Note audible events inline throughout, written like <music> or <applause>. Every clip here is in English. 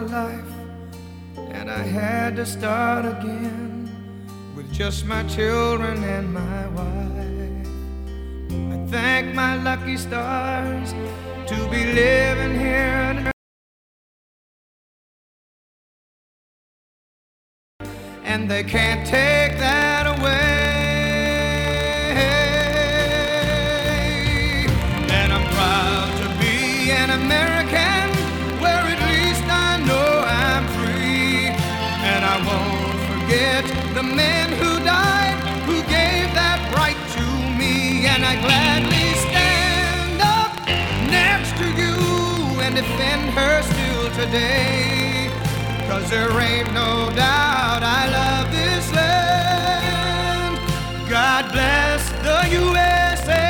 My life and I had to start again with just my children and my wife. I thank my lucky stars to be living here and they can't take today. Cause there ain't no doubt I love this land. God bless the USA.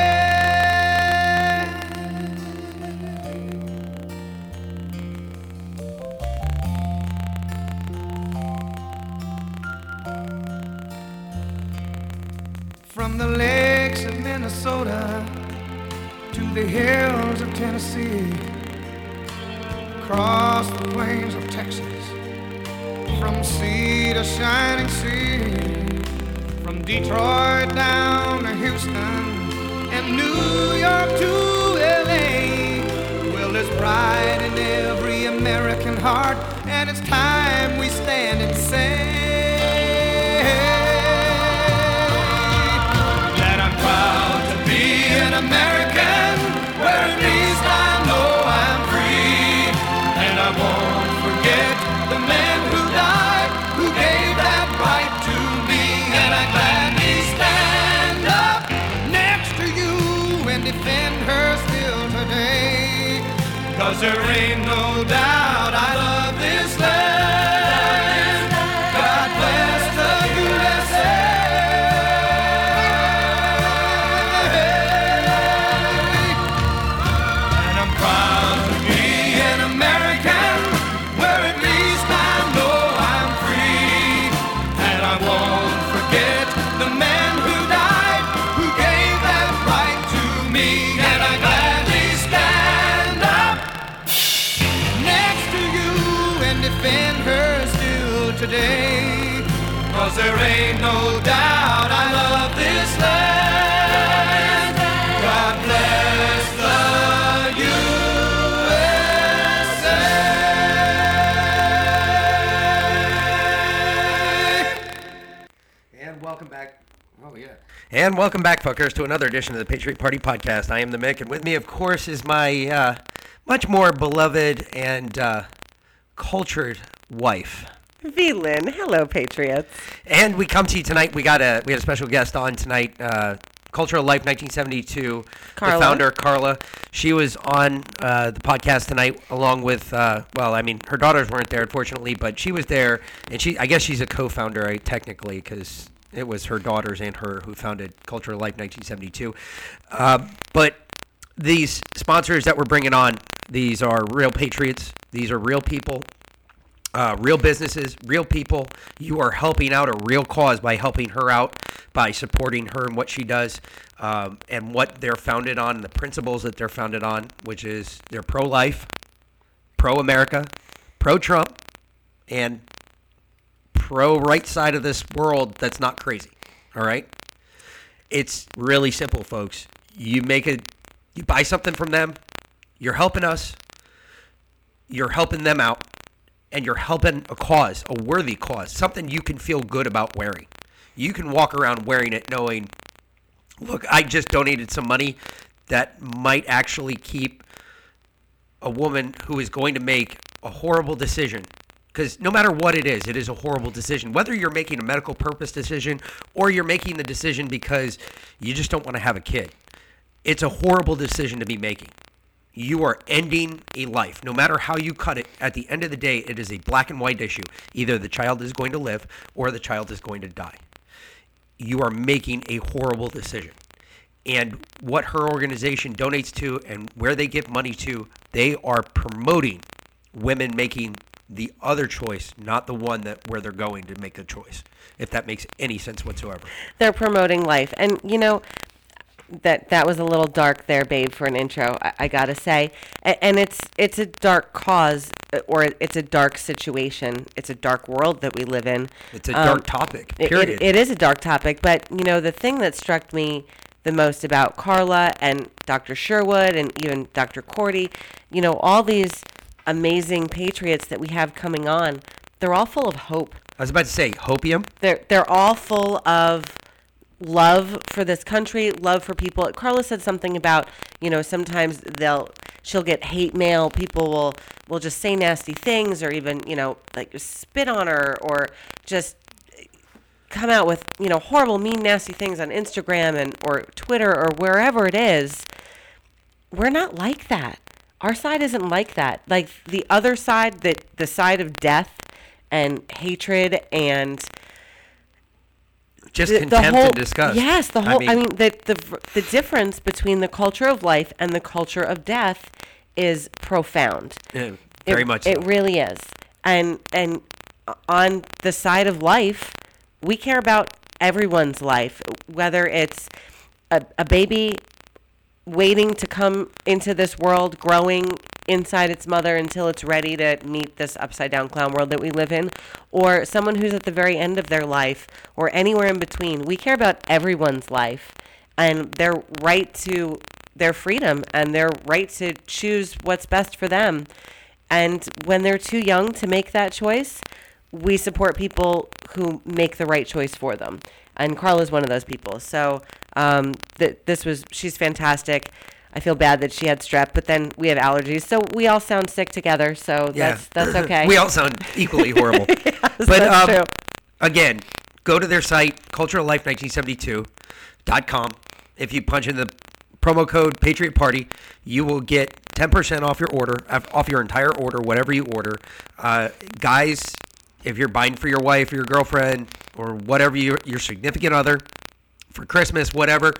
From the lakes of Minnesota to the hills of Tennessee, across the plains of Texas, from sea to shining sea, from Detroit down to Houston and New York to LA. Well, there's pride in every American heart, and it's time we stand and say there ain't no doubt And welcome back, fuckers, to another edition of the Patriot Party Podcast. I am the Mick, and with me, of course, is my uh, much more beloved and uh, cultured wife. V-Lyn, hello, Patriots. And we come to you tonight. We got a we had a special guest on tonight. Uh, Cultural Life 1972. Carla. The founder Carla. She was on uh, the podcast tonight, along with uh, well, I mean, her daughters weren't there, unfortunately, but she was there, and she I guess she's a co-founder, right, technically, because it was her daughters and her who founded Cultural Life 1972. Uh, but these sponsors that we're bringing on, these are real patriots. These are real people uh, real businesses, real people. You are helping out a real cause by helping her out, by supporting her and what she does, um, and what they're founded on, the principles that they're founded on, which is they're pro life, pro America, pro Trump, and pro right side of this world that's not crazy. All right? It's really simple, folks. You make a, you buy something from them, you're helping us, you're helping them out and you're helping a cause, a worthy cause, something you can feel good about wearing. You can walk around wearing it knowing, look, I just donated some money that might actually keep a woman who is going to make a horrible decision. Because no matter what it is, it is a horrible decision. Whether you're making a medical purpose decision or you're making the decision because you just don't want to have a kid, it's a horrible decision to be making. You are ending a life. No matter how you cut it, at the end of the day, it is a black and white issue. Either the child is going to live or the child is going to die. You are making a horrible decision. And what her organization donates to and where they give money to, they are promoting women making the other choice, not the one that where they're going to make the choice. If that makes any sense whatsoever. They're promoting life, and you know that that was a little dark there, babe, for an intro. I, I gotta say, A- and it's it's a dark cause, or it's a dark situation. It's a dark world that we live in. It's a Um, dark topic. It- Period. It, it is a dark topic, but you know the thing that struck me the most about Carla and Dr. Sherwood and even Dr. Cordy, you know, all these amazing patriots that we have coming on, they're all full of hope. I was about to say hopium. They're they're all full of love for this country, love for people. Carla said something about, you know, sometimes they'll she'll get hate mail. People will will just say nasty things or even, you know, like spit on her or just come out with, you know, horrible, mean, nasty things on Instagram and or Twitter or wherever it is. We're not like that. Our side isn't like that. Like the other side, that the side of death and hatred and Just the, contempt the whole, and disgust. Yes, the whole. I mean, mean, the, the the difference between the culture of life and the culture of death is profound. yeah, very it, much. It so. really is. And and on the side of life, we care about everyone's life, whether it's a, a baby waiting to come into this world, growing inside its mother until it's ready to meet this upside down clown world that we live in, or someone who's at the very end of their life, or anywhere in between. We care about everyone's life and their right to their freedom and their right to choose what's best for them. And when they're too young to make that choice, we support people who make the right choice for them. And Carla's one of those people. So um, th- this was, she's fantastic. I feel bad that she had strep, but then we have allergies. So we all sound sick together. So that's, that's <laughs> okay. we all sound equally <laughs> horrible. but that's um, true. again, go to their site, culturallife1972.com. If you punch in the promo code Patriot Party, you will get 10% off your order, off off your entire order, whatever you order. Uh, guys, if you're buying for your wife or your girlfriend or whatever your, your significant other for Christmas, whatever,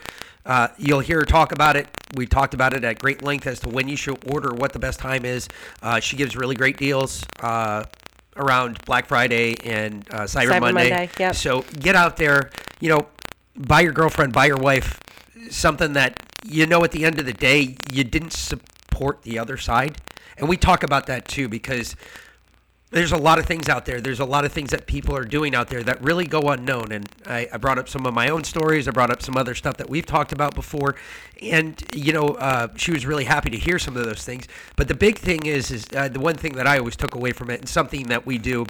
uh, you'll hear her talk about it. We talked about it at great length as to when you should order, what the best time is. Uh, she gives really great deals uh, around Black Friday and uh, Cyber, Cyber Monday. Monday, yep. So get out there, you know, buy your girlfriend, buy your wife something that you know at the end of the day you didn't support the other side. And we talk about that too because there's a lot of things out there. There's a lot of things that people are doing out there that really go unknown. And I, I brought up some of my own stories. I brought up some other stuff that we've talked about before. And, you know, uh, she was really happy to hear some of those things. But the big thing is, is uh, the one thing that I always took away from it and something that we do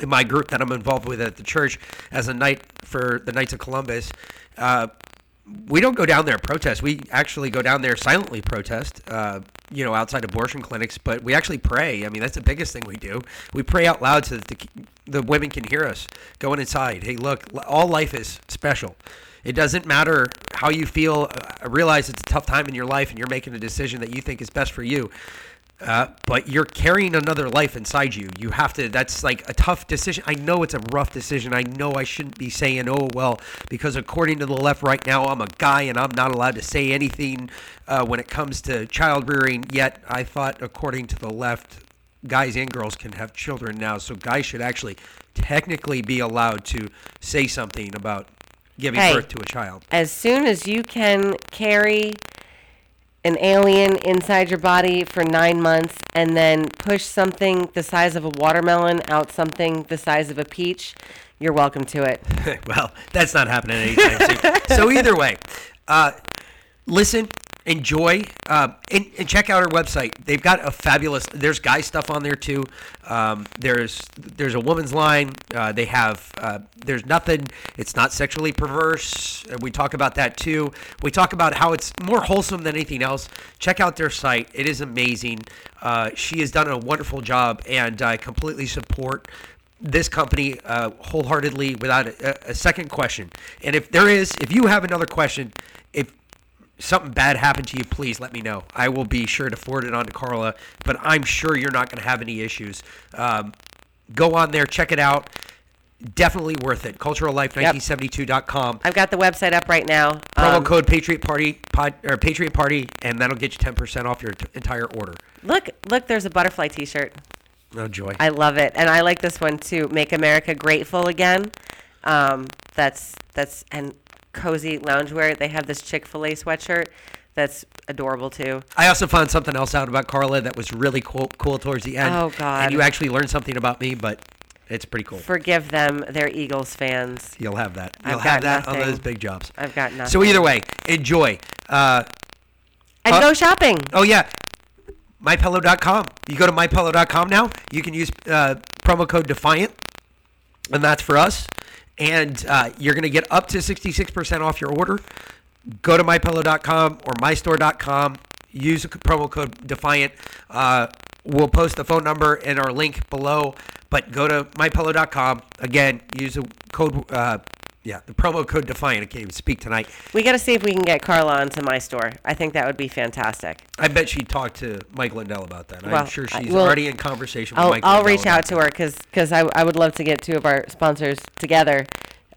in my group that I'm involved with at the church as a knight for the Knights of Columbus. Uh, we don't go down there and protest. We actually go down there silently protest, uh, you know, outside abortion clinics. But we actually pray. I mean, that's the biggest thing we do. We pray out loud so that the, the women can hear us going inside. Hey, look, all life is special. It doesn't matter how you feel. I realize it's a tough time in your life and you're making a decision that you think is best for you. Uh, but you're carrying another life inside you. You have to. That's like a tough decision. I know it's a rough decision. I know I shouldn't be saying, "Oh well," because according to the left right now, I'm a guy and I'm not allowed to say anything uh, when it comes to child rearing. Yet I thought, according to the left, guys and girls can have children now, so guys should actually technically be allowed to say something about giving Hey. birth to a child. as soon as you can carry an alien inside your body for nine months and then push something the size of a watermelon out something the size of a peach, you're welcome to it. <laughs> well, that's not happening anytime soon. So either way, uh, listen, enjoy uh, and, and check out our website. They've got a fabulous. There's guy stuff on there too. Um, there's there's a woman's line. Uh, they have uh, there's nothing. It's not sexually perverse. We talk about that too. We talk about how it's more wholesome than anything else. Check out their site. It is amazing. Uh, she has done a wonderful job, and I completely support this company uh, wholeheartedly without a, a second question. And if there is, if you have another question, if something bad happened to you, please let me know. I will be sure to forward it on to Carla, but I'm sure you're not going to have any issues. Um, go on there, check it out. Definitely worth it. CulturalLife1972.com. I've got the website up right now. Promo Um, code Patriot Party pod, or Patriot Party, and that'll get you 10% off your t- entire order. Look, look, there's a butterfly T-shirt. Oh joy! I love it, and I like this one too. Make America Grateful Again. Um, that's that's and cozy loungewear. They have this Chick Fil A sweatshirt that's adorable too. I also found something else out about Carla that was really cool, cool towards the end. Oh, God. And you actually learned something about me, but it's pretty cool. Forgive them, they're Eagles fans. You'll have that. I've You'll got have that on nothing. those big jobs. I've got nothing. So either way, enjoy. Uh, and uh, go shopping. oh yeah, mypillow.com. You go to mypillow.com now. You can use uh, promo code Defiant, and that's for us. And uh, you're going to get up to 66% off your order. Go to mypillow.com or mystore.com. Use the promo code Defiant. Uh, we'll post the phone number and our link below. But go to mypillow.com. Again, use the code, uh, yeah, the promo code Defiant. I can't even speak tonight. We got to see if we can get Carla onto my store. I think that would be fantastic. I bet she talked to Mike Lindell about that. I'm sure she's well, already in conversation with I'll, Mike I'll Lindell reach out to her because I, I would love to get two of our sponsors together.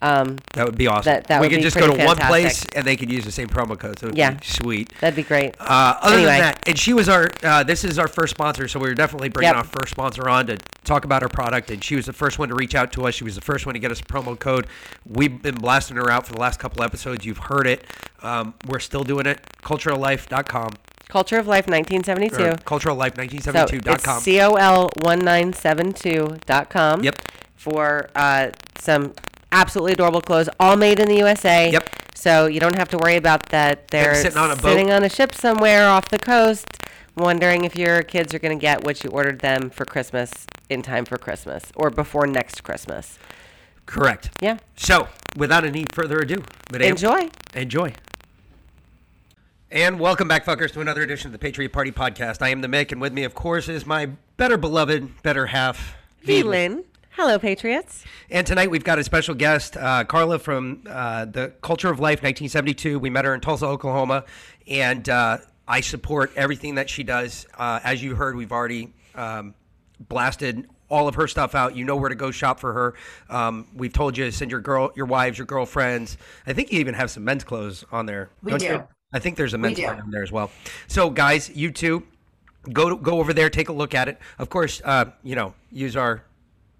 Um, That would be awesome. That- that we could just go to pretty one place and they could use the same promo code. So it'd Yeah. be sweet. that'd be great. Uh, other Anyway. than that, and she was our, uh, this is our first sponsor, so we are definitely bringing Yep. our first sponsor on to talk about our product. And she was the first one to reach out to us. She was the first one to get us a promo code. We've been blasting her out for the last couple episodes. You've heard it. Um, we're still doing it. Culturallife.com Culture of Life 1972. So culturallife1972.com. it's col one nine seven two dot com. Yep. For uh, some absolutely adorable clothes, all made in the USA. Yep. So you don't have to worry about that. They're sitting on a boat. sitting on a ship somewhere off the coast, wondering if your kids are going to get what you ordered them for Christmas in time for Christmas or before next Christmas. Correct. Yeah. So, without any further ado, Madame, Enjoy. Enjoy. And welcome back, fuckers, to another edition of the Patriot Party Podcast. I am the Mick, and with me, of course, is my better beloved, better half, Lynn. Hello, Patriots. And tonight we've got a special guest, uh, Carla from uh, the Culture of Life 1972. We met her in Tulsa, Oklahoma, and uh, I support everything that she does. Uh, as you heard, we've already um, blasted all of her stuff out. You know where to go shop for her. Um, we've told you to send your girl, your wives, your girlfriends. I think you even have some men's clothes on there. We don't do. You? I think there's a men's do. line on there as well. So, guys, you too, go go over there, take a look at it. Of course, uh, you know, use our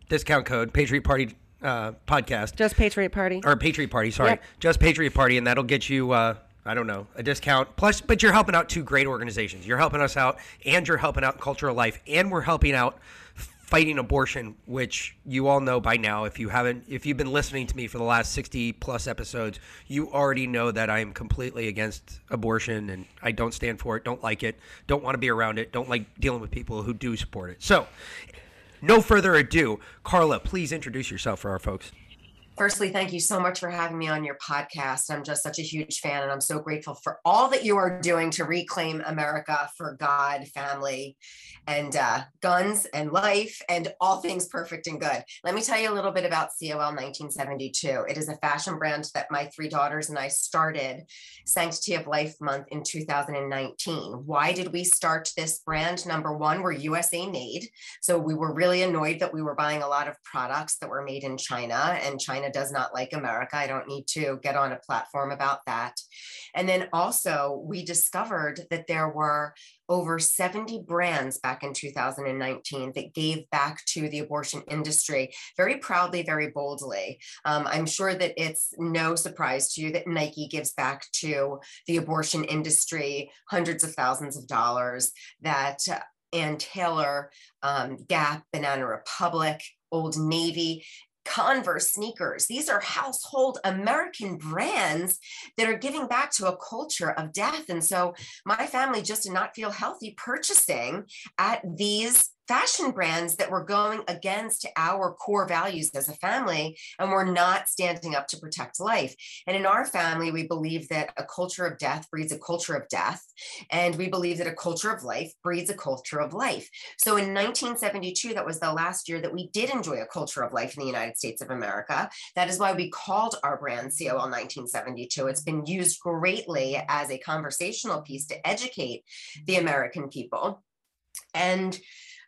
discount code Patriot Party uh, podcast Just Patriot Party. or Patriot Party. Sorry, Yep. just Patriot Party, and that'll get you. Uh, I don't know a discount. Plus, but you're helping out two great organizations. You're helping us out, and you're helping out Cultural Life, and we're helping out fighting abortion, which you all know by now. If you haven't, if you've been listening to me for the last 60 plus episodes, you already know that I am completely against abortion, and I don't stand for it. Don't like it. Don't want to be around it. Don't like dealing with people who do support it. So. No further ado, Carla, please introduce yourself for our folks. Firstly, thank you so much for having me on your podcast. I'm just such a huge fan, and I'm so grateful for all that you are doing to reclaim America for God, family, and uh, guns and life, and all things perfect and good. Let me tell you a little bit about COL 1972. It is a fashion brand that my three daughters and I started Sanctity of Life Month in 2019. Why did we start this brand? Number one, we're USA made. So we were really annoyed that we were buying a lot of products that were made in China, and China does not like America. I don't need to get on a platform about that. And then also, we discovered that there were over 70 brands back in 2019 that gave back to the abortion industry very proudly, very boldly. Um, I'm sure that it's no surprise to you that Nike gives back to the abortion industry hundreds of thousands of dollars, that uh, Ann Taylor, um, Gap, Banana Republic, Old Navy, Converse sneakers. These are household American brands that are giving back to a culture of death. And so my family just did not feel healthy purchasing at these fashion brands that were going against our core values as a family and we're not standing up to protect life. And in our family, we believe that a culture of death breeds a culture of death. And we believe that a culture of life breeds a culture of life. So in 1972, that was the last year that we did enjoy a culture of life in the United States of America. That is why we called our brand COL 1972. It's been used greatly as a conversational piece to educate the American people. And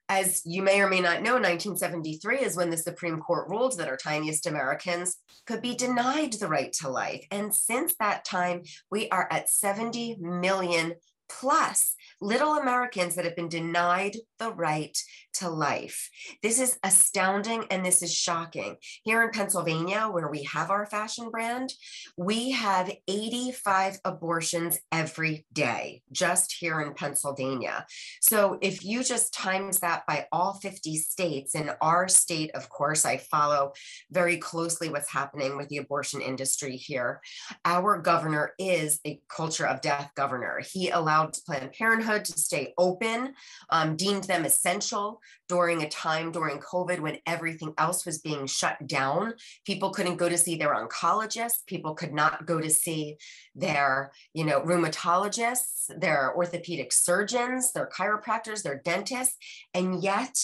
as you may or may not know, 1973 is when the Supreme Court ruled that our tiniest Americans could be denied the right to life. And since that time, we are at 70 million plus little Americans that have been denied the right to life. This is astounding and this is shocking. Here in Pennsylvania, where we have our fashion brand, we have 85 abortions every day just here in Pennsylvania. So if you just times that by all 50 states, in our state, of course, I follow very closely what's happening with the abortion industry here. Our governor is a culture of death governor. He allowed Planned Parenthood to stay open, um, deemed them essential during a time during COVID when everything else was being shut down. People couldn't go to see their oncologists. People could not go to see their, you know, rheumatologists, their orthopedic surgeons, their chiropractors, their dentists. And yet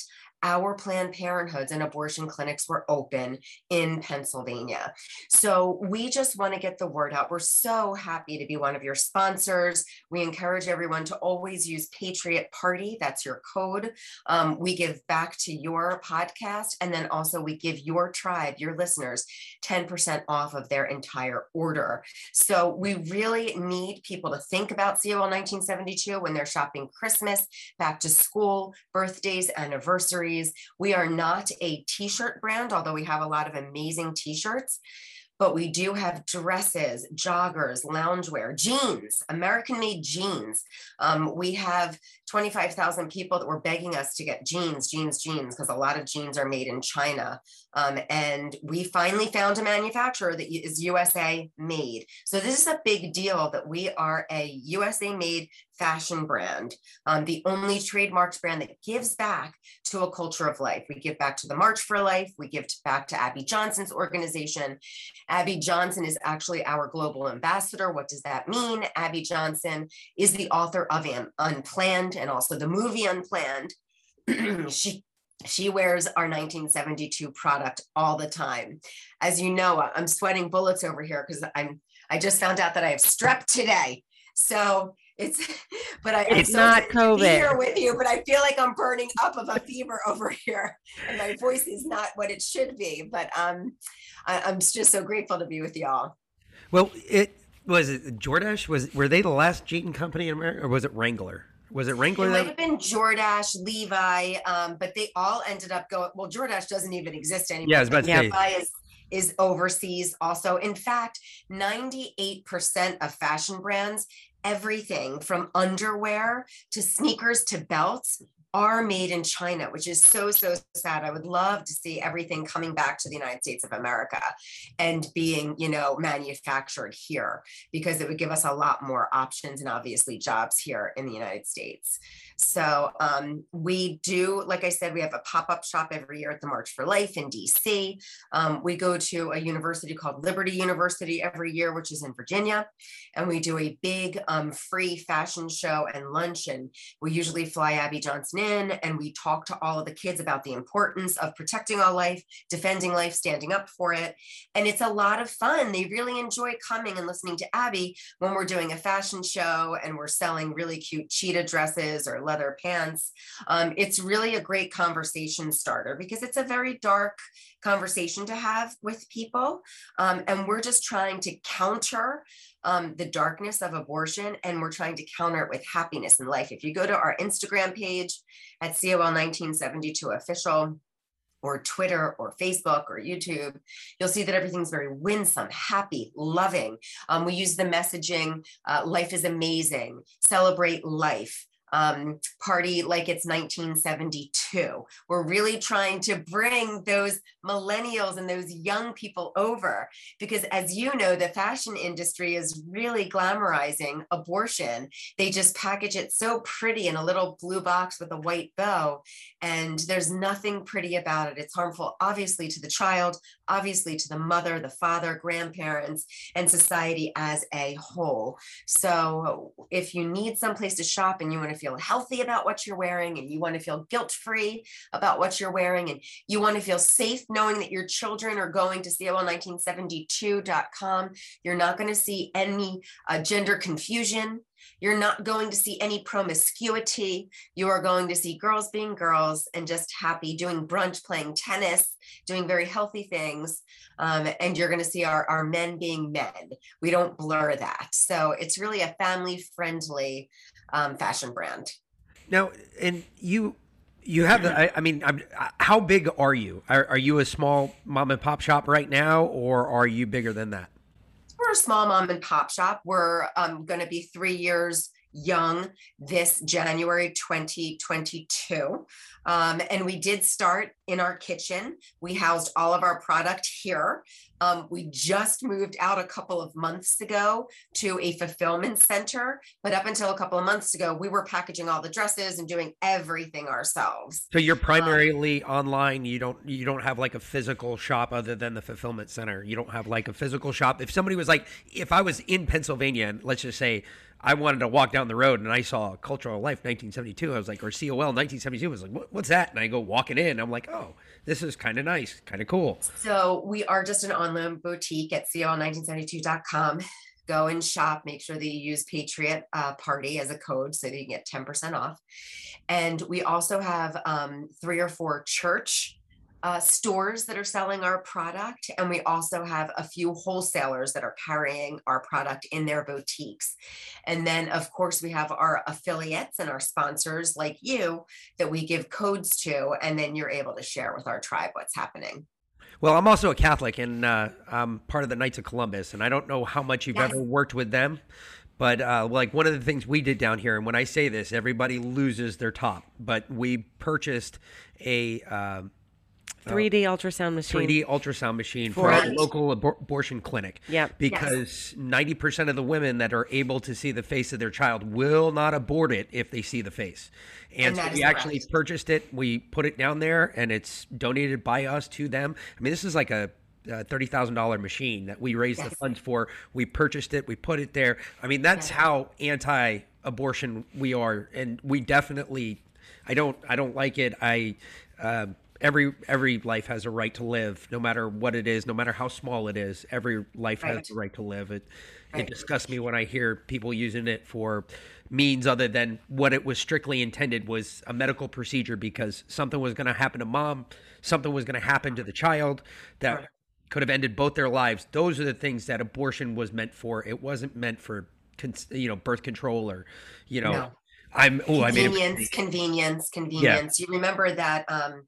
our Planned Parenthoods and abortion clinics were open in Pennsylvania. So we just want to get the word out. We're so happy to be one of your sponsors. We encourage everyone to always use Patriot Party. That's your code. Um, we give back to your podcast. And then also we give your tribe, your listeners, 10% off of their entire order. So we really need people to think about COL 1972 when they're shopping Christmas, back to school, birthdays, anniversaries we are not a t shirt brand, although we have a lot of amazing t shirts but we do have dresses, joggers, loungewear, jeans, American made jeans. Um, we have 25,000 people that were begging us to get jeans, jeans, jeans, because a lot of jeans are made in China. Um, and we finally found a manufacturer that is USA made. So this is a big deal that we are a USA made fashion brand, um, the only trademarked brand that gives back to a culture of life. We give back to the March for Life, we give back to Abby Johnson's organization. Abby Johnson is actually our global ambassador. What does that mean? Abby Johnson is the author of Unplanned and also the movie Unplanned. <clears throat> she she wears our 1972 product all the time. As you know, I'm sweating bullets over here because I'm I just found out that I have strep today. So it's, <laughs> but I, it's not COVID here with you, but I feel like I'm burning up of a fever <laughs> over here, and my voice is not what it should be. But um, I, I'm just so grateful to be with y'all. Well, it was it Jordache. Was were they the last Jean company in America, or was it Wrangler? Was it Wrangler? It might have been Jordache, Levi, um, but they all ended up going. Well, Jordache doesn't even exist anymore. Yeah, I was about to say. Levi is is overseas also. In fact, 98% of fashion brands everything from underwear to sneakers to belts are made in China, which is so, so sad. I would love to see everything coming back to the United States of America and being, you know, manufactured here because it would give us a lot more options and obviously jobs here in the United States. So um, we do, like I said, we have a pop-up shop every year at the March for Life in DC. Um, we go to a university called Liberty University every year, which is in Virginia, and we do a big um, free fashion show and luncheon. We usually fly Abby Johnson in, and we talk to all of the kids about the importance of protecting all life, defending life, standing up for it, and it's a lot of fun. They really enjoy coming and listening to Abby when we're doing a fashion show and we're selling really cute cheetah dresses or leather pants. Um, it's really a great conversation starter because it's a very dark conversation to have with people. Um, and we're just trying to counter um, the darkness of abortion and we're trying to counter it with happiness in life. If you go to our Instagram page at COL1972 official, or Twitter or Facebook or YouTube, you'll see that everything's very winsome, happy, loving. Um, we use the messaging, uh, life is amazing, celebrate life. Um, party like it's 1972. We're really trying to bring those millennials and those young people over because, as you know, the fashion industry is really glamorizing abortion. They just package it so pretty in a little blue box with a white bow, and there's nothing pretty about it. It's harmful, obviously, to the child, obviously, to the mother, the father, grandparents, and society as a whole. So, if you need someplace to shop and you want to feel healthy about what you're wearing and you want to feel guilt free about what you're wearing and you want to feel safe knowing that your children are going to COL1972.com, you're not going to see any uh, gender confusion. You're not going to see any promiscuity. You are going to see girls being girls and just happy, doing brunch, playing tennis, doing very healthy things. Um, and you're going to see our, our men being men. We don't blur that. So it's really a family friendly um, fashion brand. Now, and you you have the. I, I mean, I'm, how big are you? Are, are you a small mom and pop shop right now, or are you bigger than that? We're a small mom and pop shop. We're um, going to be three years young this January 2022. Um, and we did start in our kitchen. We housed all of our product here. Um, we just moved out a couple of months ago to a fulfillment center, but up until a couple of months ago, we were packaging all the dresses and doing everything ourselves. So you're primarily um, online. You don't you don't have like a physical shop other than the fulfillment center. You don't have like a physical shop. If somebody was like, if I was in Pennsylvania, and let's just say I wanted to walk down the road and I saw Cultural Life 1972. I was like, or COL 1972. I was like, what, what's that? And I go walking in. I'm like, oh, this is kind of nice, kind of cool. So we are just an online boutique at COL1972.com. Go and shop. Make sure that you use Patriot uh, Party as a code so that you can get 10% off. And we also have um, three or four church uh, stores that are selling our product. And we also have a few wholesalers that are carrying our product in their boutiques. And then, of course, we have our affiliates and our sponsors like you that we give codes to. And then you're able to share with our tribe what's happening. Well, I'm also a Catholic and uh, I'm part of the Knights of Columbus. And I don't know how much you've yes. ever worked with them. But uh, like one of the things we did down here, and when I say this, everybody loses their top. But we purchased a uh, 3D ultrasound machine. 3D ultrasound machine for, for a local abor- abortion clinic. Yeah. Because yes. 90% of the women that are able to see the face of their child will not abort it if they see the face. And, and so we actually correct. purchased it. We put it down there and it's donated by us to them. I mean, this is like a uh, thirty thousand dollar machine that we raised yes. the funds for. We purchased it. We put it there. I mean, that's yes. how anti-abortion we are, and we definitely. I don't. I don't like it. I. Um, every every life has a right to live, no matter what it is, no matter how small it is. Every life right. has a right to live. It right. it disgusts me when I hear people using it for means other than what it was strictly intended was a medical procedure because something was going to happen to mom, something was going to happen to the child that right. could have ended both their lives. Those are the things that abortion was meant for. It wasn't meant for you know birth control or you know no. I'm oh I made convenience, convenience, convenience. Yeah. You remember that um,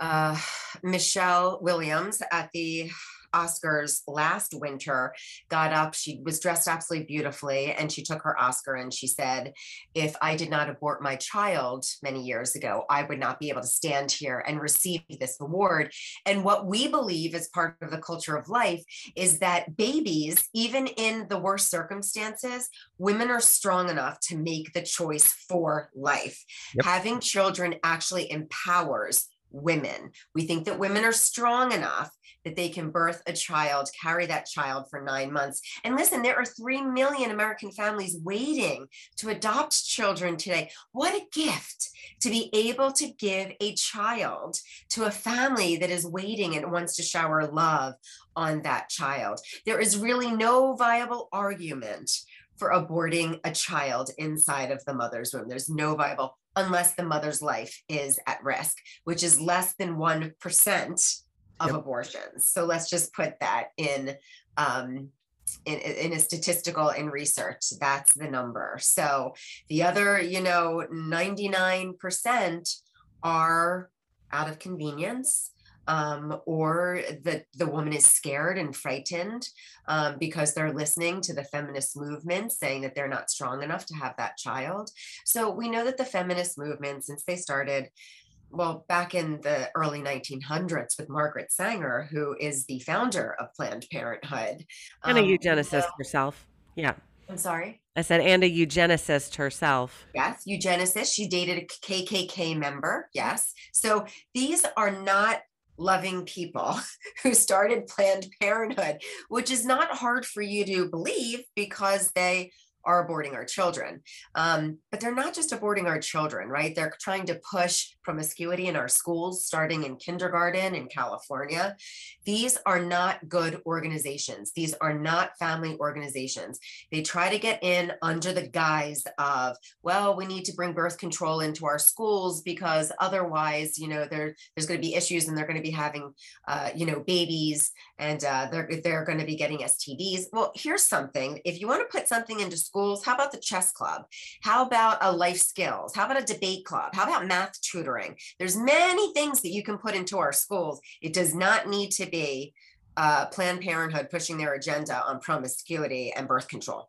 uh, Michelle Williams at the Oscars last winter got up. She was dressed absolutely beautifully and she took her Oscar and she said, If I did not abort my child many years ago, I would not be able to stand here and receive this award. And what we believe as part of the culture of life is that babies, even in the worst circumstances, women are strong enough to make the choice for life. Yep. Having children actually empowers women. We think that women are strong enough that they can birth a child, carry that child for nine months. And listen, there are 3 million American families waiting to adopt children today. What a gift to be able to give a child to a family that is waiting and wants to shower love on that child. There is really no viable argument for aborting a child inside of the mother's womb. There's no viable unless the mother's life is at risk, which is less than 1% of yep. abortions. So let's just put that in, um, in, in a statistical in research, that's the number. So the other, you know, 99% are out of convenience um, or the, the woman is scared and frightened um, because they're listening to the feminist movement saying that they're not strong enough to have that child. So we know that the feminist movement, since they started, well, back in the early 1900s with Margaret Sanger, who is the founder of Planned Parenthood. And a um, eugenicist so- herself. Yeah. I'm sorry. I said, and a eugenicist herself. Yes, eugenicist. She dated a KKK member. Yes. So these are not loving people <laughs> who started Planned Parenthood, which is not hard for you to believe because they are aborting our children. Um, but they're not just aborting our children, right? They're trying to push promiscuity in our schools, starting in kindergarten in California. These are not good organizations. These are not family organizations. They try to get in under the guise of, well, we need to bring birth control into our schools because otherwise, you know, there, there's going to be issues and they're going to be having, uh, you know, babies and uh, they're, they're going to be getting STDs. Well, here's something. If you want to put something into schools, how about the chess club? How about a life skills? How about a debate club? How about math tutoring? There's many things that you can put into our schools. It does not need to be uh, Planned Parenthood pushing their agenda on promiscuity and birth control.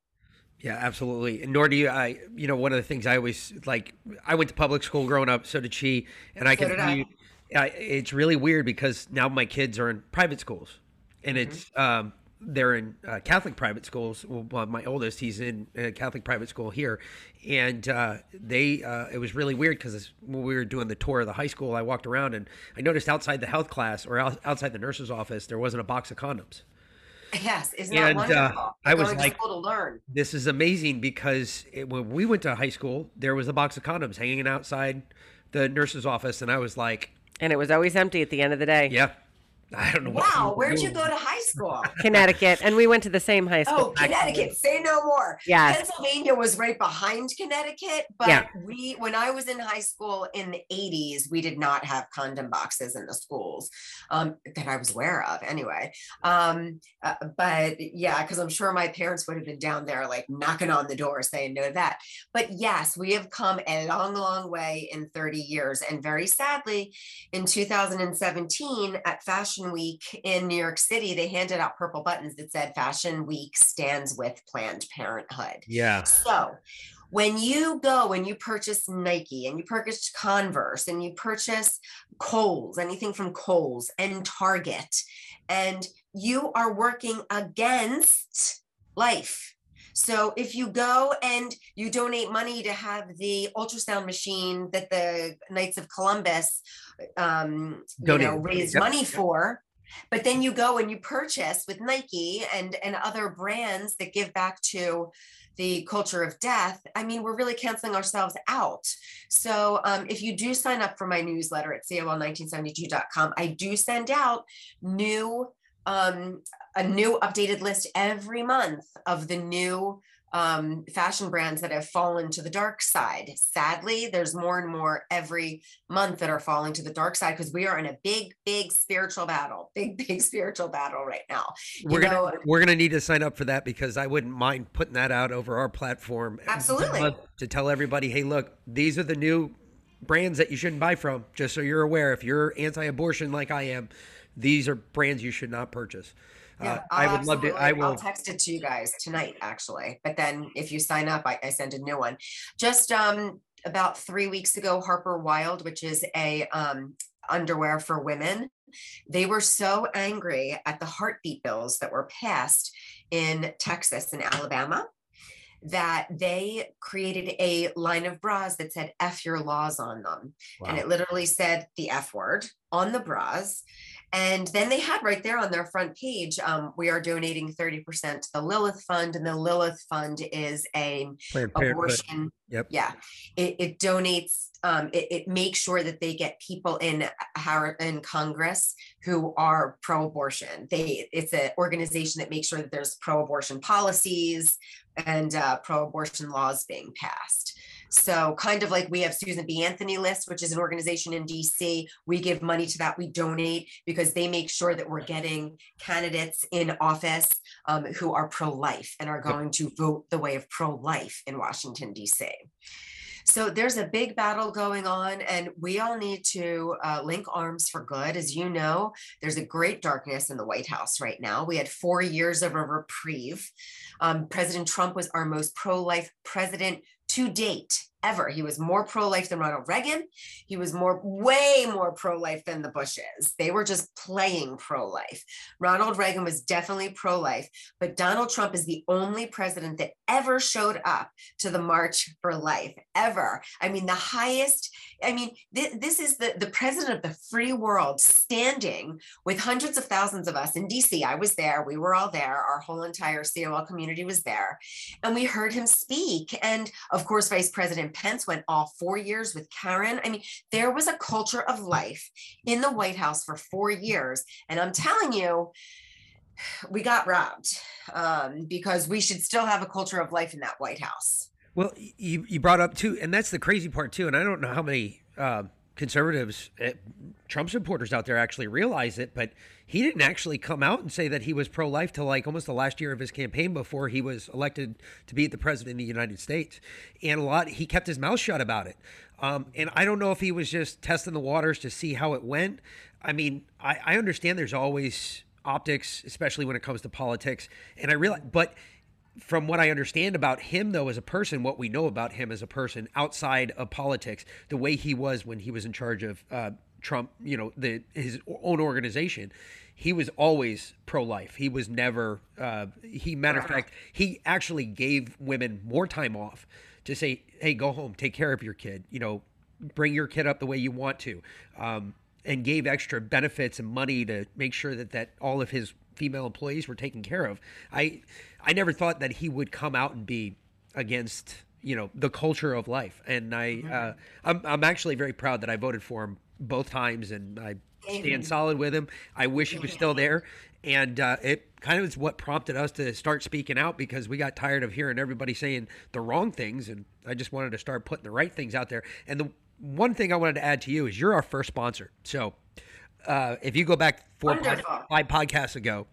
Yeah, absolutely. And nor do you. I, you know, one of the things I always like. I went to public school growing up. So did she. And I So can. I. you, I, it's really weird because now my kids are in private schools, and Mm-hmm. it's um, they're in uh, Catholic private schools. Well, well, my oldest, he's in a Catholic private school here, and uh, they. Uh, it was really weird because when we were doing the tour of the high school, I walked around and I noticed outside the health class or out, outside the nurse's office there wasn't a box of condoms. Yes, isn't that And, uh, wonderful? I was like- to learn. this is amazing because it, when we went to high school, there was a box of condoms hanging outside the nurse's office, and I was like, And it was always empty at the end of the day. "Yeah, I don't know." Wow, where'd you go to high school? <laughs> Connecticut. And we went to the same high school. Oh. Connecticut, say no more. Yeah, Pennsylvania was right behind Connecticut, but Yeah. we, when I was in high school in the 80s, we did not have condom boxes in the schools um, that I was aware of anyway. Um, uh, but yeah, because I'm sure my parents would have been down there like knocking on the door saying no to that. But yes, we have come a long, long way in 30 years. And very sadly, in 2017 at Fashion Week in New York City, they handed out purple buttons that said Fashion Week stands with Planned Parenthood. Yeah, So when you go and you purchase Nike and you purchase Converse and you purchase Kohl's, anything from Kohl's and Target, and you are working against life. So if you go and you donate money to have the ultrasound machine that the Knights of Columbus, um, you know, raised Yep. money for, but then you go and you purchase with Nike and and other brands that give back to the culture of death. I mean, we're really canceling ourselves out. So um, if you do sign up for my newsletter at COL1972.com, I do send out new um, a new updated list every month of the new um, fashion brands that have fallen to the dark side. Sadly, there's more and more every month that are falling to the dark side because we are in a big, big spiritual battle, big, <laughs> big spiritual battle right now. You we're gonna know- we're gonna need to sign up for that because I wouldn't mind putting that out over our platform. Absolutely. to tell everybody, hey, look, these are the new brands that you shouldn't buy from. Just so you're aware, if you're anti-abortion like I am, these are brands you should not purchase. Yeah, uh, I would love to. I absolutely- I'll text it to you guys tonight, actually. But then if you sign up, I, I send a new one. Just um about three weeks ago, Harper Wilde, which is a um underwear for women, they were so angry at the heartbeat bills that were passed in Texas and Alabama that they created a line of bras that said F your laws on them. And it literally said the F word on the bras. And then they had right there on their front page, um, we are donating 30% to the Lilith Fund. And the Lilith Fund is a Planned abortion. Yep. Yeah. It, it donates, um, it, it makes sure that they get people in Har- in Congress who are pro-abortion. They it's an organization that makes sure that there's pro-abortion policies and uh, pro-abortion laws being passed. So kind of like we have Susan B. Anthony List, which is an organization in DC. We give money to that. We donate because they make sure that we're getting candidates in office um, who are pro-life and are going to vote the way of pro-life in Washington, DC. So there's a big battle going on, and we all need to uh, link arms for good. As you know, there's a great darkness in the White House right now. We had four years of a reprieve. Um, President Trump was our most pro life president to date ever. He was more pro life than Ronald Reagan. He was more, way more pro life than the Bushes. They were just playing pro life. Ronald Reagan was definitely pro life, but Donald Trump is the only president that ever showed up to the March for Life, ever. I mean, the highest, I mean, th- this is the, the president of the free world standing with hundreds of thousands of us in DC. I was there. We were all there. Our whole entire COL community was there. And we heard him speak. And of course, Vice President Pence went all four years with Karen. I mean, there was a culture of life in the White House for four years. And I'm telling you, we got robbed um, because we should still have a culture of life in that White House. Well, you, you brought up too, and that's the crazy part too. And I don't know how many uh, conservatives, uh, Trump supporters out there actually realize it, but he didn't actually come out and say that he was pro life till like almost the last year of his campaign before he was elected to be the president of the United States. And a lot, he kept his mouth shut about it. Um, and I don't know if he was just testing the waters to see how it went. I mean, I, I understand there's always optics, especially when it comes to politics. And I realize, but from what I understand about him, though, as a person, what we know about him as a person outside of politics, the way he was when he was in charge of uh, Trump, you know, the his own organization, he was always pro-life. He was never. Uh, he matter of fact, he actually gave women more time off to say, "Hey, go home, take care of your kid. You know, bring your kid up the way you want to." Um, and gave extra benefits and money to make sure that that all of his female employees were taken care of. I I never thought that he would come out and be against you know the culture of life, and I uh, I'm I'm actually very proud that I voted for him both times, and I stand solid with him. I wish he was still there, and uh, it kind of is what prompted us to start speaking out because we got tired of hearing everybody saying the wrong things, and I just wanted to start putting the right things out there. And the one thing I wanted to add to you is you're our first sponsor, so. Uh, if you go back four pod, five podcasts ago,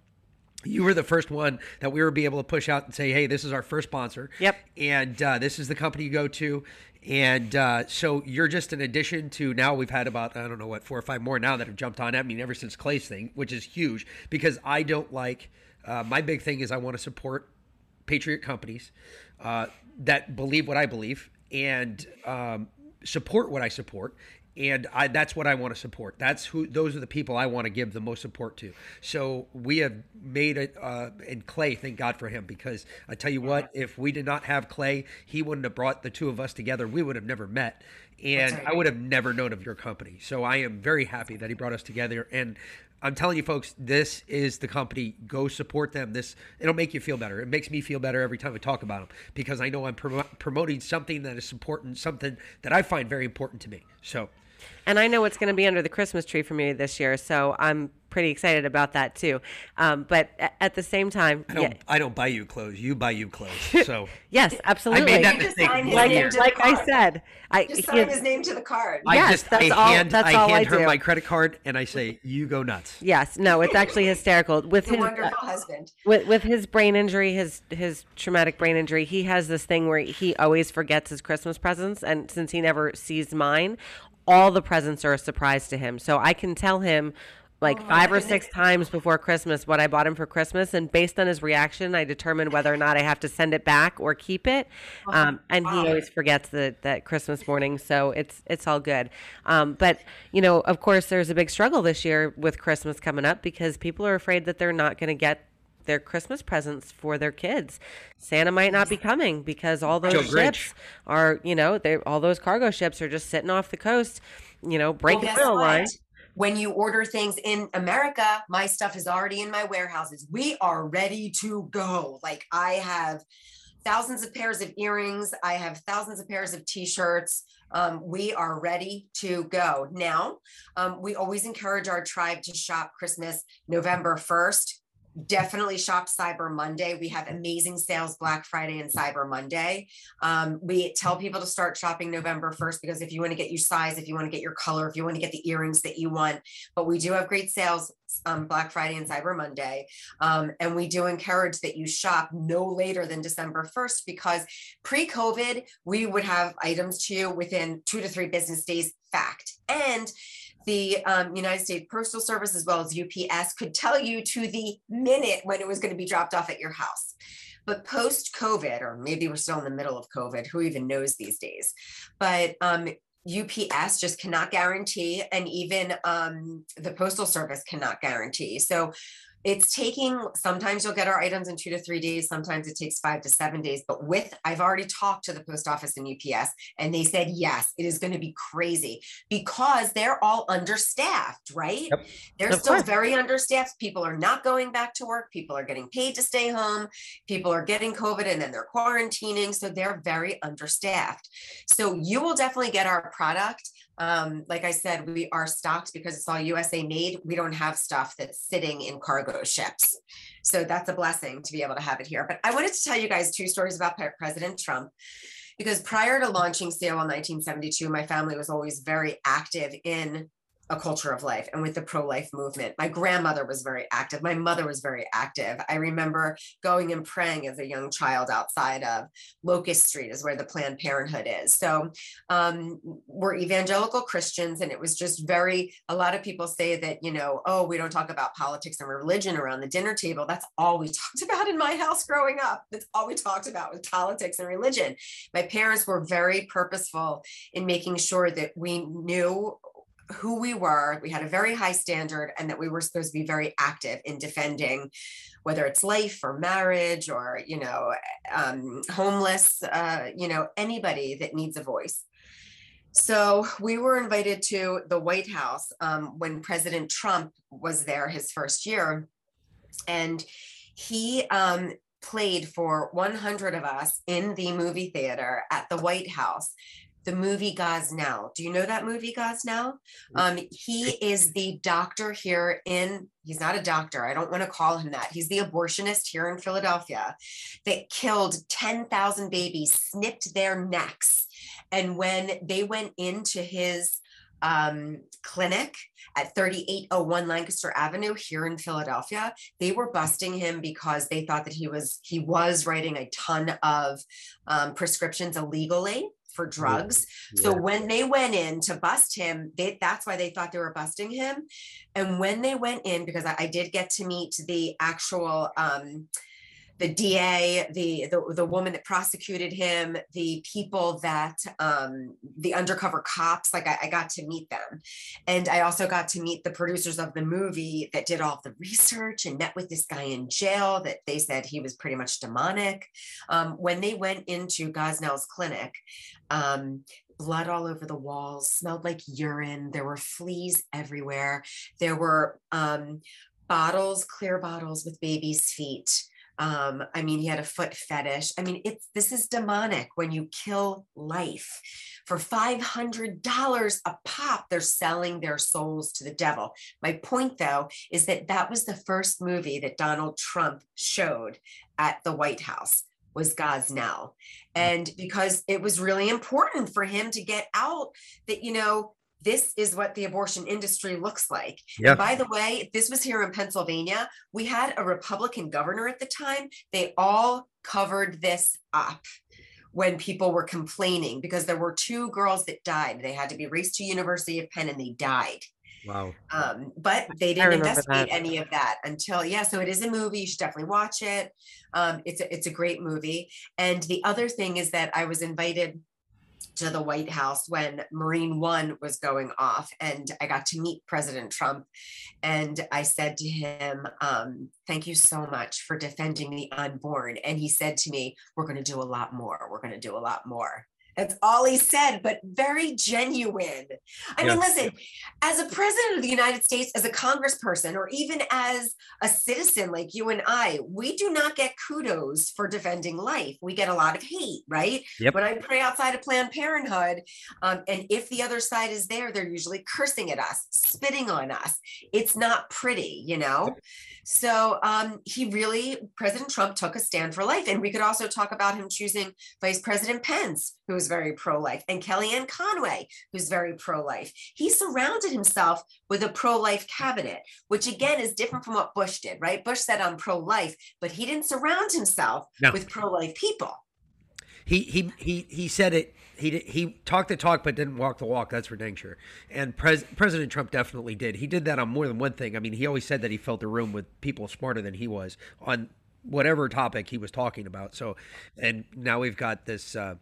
you were the first one that we were be able to push out and say, "Hey, this is our first sponsor." Yep. And uh, this is the company you go to, and uh, so you're just an addition to now we've had about I don't know what four or five more now that have jumped on. I mean, ever since Clay's thing, which is huge because I don't like. Uh, my big thing is I want to support patriot companies uh, that believe what I believe and um, support what I support. And I, that's what I want to support. That's who. Those are the people I want to give the most support to. So we have made it. Uh, and Clay, thank God for him, because I tell you what, if we did not have Clay, he wouldn't have brought the two of us together. We would have never met, and right. I would have never known of your company. So I am very happy that he brought us together. And I'm telling you, folks, this is the company. Go support them. This it'll make you feel better. It makes me feel better every time I talk about them because I know I'm promo- promoting something that is important, something that I find very important to me. So, And I know what's going to be under the Christmas tree for me this year, so I'm pretty excited about that too. Um, but at the same time, I don't yeah, I don't buy you clothes. You buy you clothes. <laughs> So yes, absolutely. I made that mistake signed his one like name year. to the like I said, I Just he- sign his name to the card. I Yes, just that's I all- hand that's I all I hand her my credit card and I say, "You go nuts." yes, no, it's actually hysterical with his wonderful husband. with with his brain injury, his his traumatic brain injury, he has this thing where he always forgets his Christmas presents, and since he never sees mine, all the presents are a surprise to him. So I can tell him like five or six times before Christmas what I bought him for Christmas, and based on his reaction, I determine whether or not I have to send it back or keep it. Um, and he always forgets that that Christmas morning, so it's it's all good. Um, but you know, of course, there's a big struggle this year with Christmas coming up because people are afraid that they're not going to get their Christmas presents for their kids. Santa might not be coming because all those Joe Grinch. ships are, you know, they all those cargo ships are just sitting off the coast, you know, breaking guess oil what? line. When you order things in America, my stuff is already in my warehouses. We are ready to go. Like I have thousands of pairs of earrings. I have thousands of pairs of t-shirts. Um, we are ready to go. Now, um, we always encourage our tribe to shop Christmas November 1st. Definitely shop Cyber Monday. We have amazing sales Black Friday and Cyber Monday. Um, we tell people to start shopping November 1st because if you want to get your size, if you want to get your color, if you want to get the earrings that you want, but we do have great sales um, Black Friday and Cyber Monday. Um, and we do encourage that you shop no later than December 1st because pre COVID, we would have items to you within two to three business days, fact. And the um, United States Postal Service, as well as UPS, could tell you to the minute when it was going to be dropped off at your house. But post COVID, or maybe we're still in the middle of COVID, who even knows these days? But um, UPS just cannot guarantee, and even um, the Postal Service cannot guarantee. So it's taking sometimes you'll get our items in two to three days sometimes it takes five to seven days but with i've already talked to the post office and ups and they said yes it is going to be crazy because they're all understaffed right Yep. they're Of still course. very understaffed people are not going back to work people are getting paid to stay home people are getting covid and then they're quarantining so they're very understaffed so you will definitely get our product um, like I said, we are stocked because it's all USA made. We don't have stuff that's sitting in cargo ships. So that's a blessing to be able to have it here. But I wanted to tell you guys two stories about President Trump. Because prior to launching COL in 1972, my family was always very active in a culture of life and with the pro life movement. My grandmother was very active. My mother was very active. I remember going and praying as a young child outside of Locust Street, is where the Planned Parenthood is. So um, we're evangelical Christians, and it was just very, a lot of people say that, you know, oh, we don't talk about politics and religion around the dinner table. That's all we <laughs> talked about in my house growing up. That's all we talked about was politics and religion. My parents were very purposeful in making sure that we knew who we were. We had a very high standard, and that we were supposed to be very active in defending whether it's life or marriage or you know um, homeless uh, you know anybody that needs a voice so we were invited to the white house um, when president trump was there his first year and he um, played for 100 of us in the movie theater at the white house the movie Gosnell. Do you know that movie Gosnell? Um, he is the doctor here in, he's not a doctor. I don't want to call him that. He's the abortionist here in Philadelphia that killed 10,000 babies, snipped their necks. And when they went into his um, clinic at 3801 Lancaster Avenue here in Philadelphia, they were busting him because they thought that he was he was writing a ton of um, prescriptions illegally for drugs. So when they went in to bust him, they, that's why they thought they were busting him. And when they went in, because I, I did get to meet the actual um, the DA, the, the the woman that prosecuted him, the people that um, the undercover cops, like I, I got to meet them, and I also got to meet the producers of the movie that did all the research and met with this guy in jail that they said he was pretty much demonic. Um, when they went into Gosnell's clinic, um, blood all over the walls, smelled like urine. There were fleas everywhere. There were um, bottles, clear bottles with babies' feet. Um, I mean, he had a foot fetish. I mean, it's this is demonic when you kill life. For $500 a pop, they're selling their souls to the devil. My point, though, is that that was the first movie that Donald Trump showed at the White House was Gosnell. And because it was really important for him to get out that, you know, this is what the abortion industry looks like. Yeah. By the way, this was here in Pennsylvania, we had a Republican governor at the time. They all covered this up when people were complaining because there were two girls that died. They had to be raced to University of Penn and they died. Wow. Um, but they didn't investigate that. any of that until yeah. So it is a movie. You should definitely watch it. Um, it's a, it's a great movie. And the other thing is that I was invited to the White House when Marine One was going off, and I got to meet President Trump. And I said to him, um, "Thank you so much for defending the unborn." And he said to me, "We're going to do a lot more. We're going to do a lot more." That's all he said, but very genuine. I mean, listen, as a president of the United States, as a congressperson, or even as a citizen like you and I, we do not get kudos for defending life. We get a lot of hate, right? Yep. When I pray outside of Planned Parenthood, um, and if the other side is there, they're usually cursing at us, spitting on us. It's not pretty, you know? So um, he really, President Trump took a stand for life. And we could also talk about him choosing Vice President Pence, who's who's very pro life, and Kellyanne Conway, who's very pro life. He surrounded himself with a pro life cabinet, which again is different from what Bush did, right? Bush said, I'm pro life, but he didn't surround himself No. with pro life people. He he he he said it. He did, he talked the talk but didn't walk the walk. That's for dang sure. And pres, President Trump definitely did. He did that on more than one thing. I mean, he always said that he felt the room with people smarter than he was on whatever topic he was talking about. So, and now we've got this. Uh,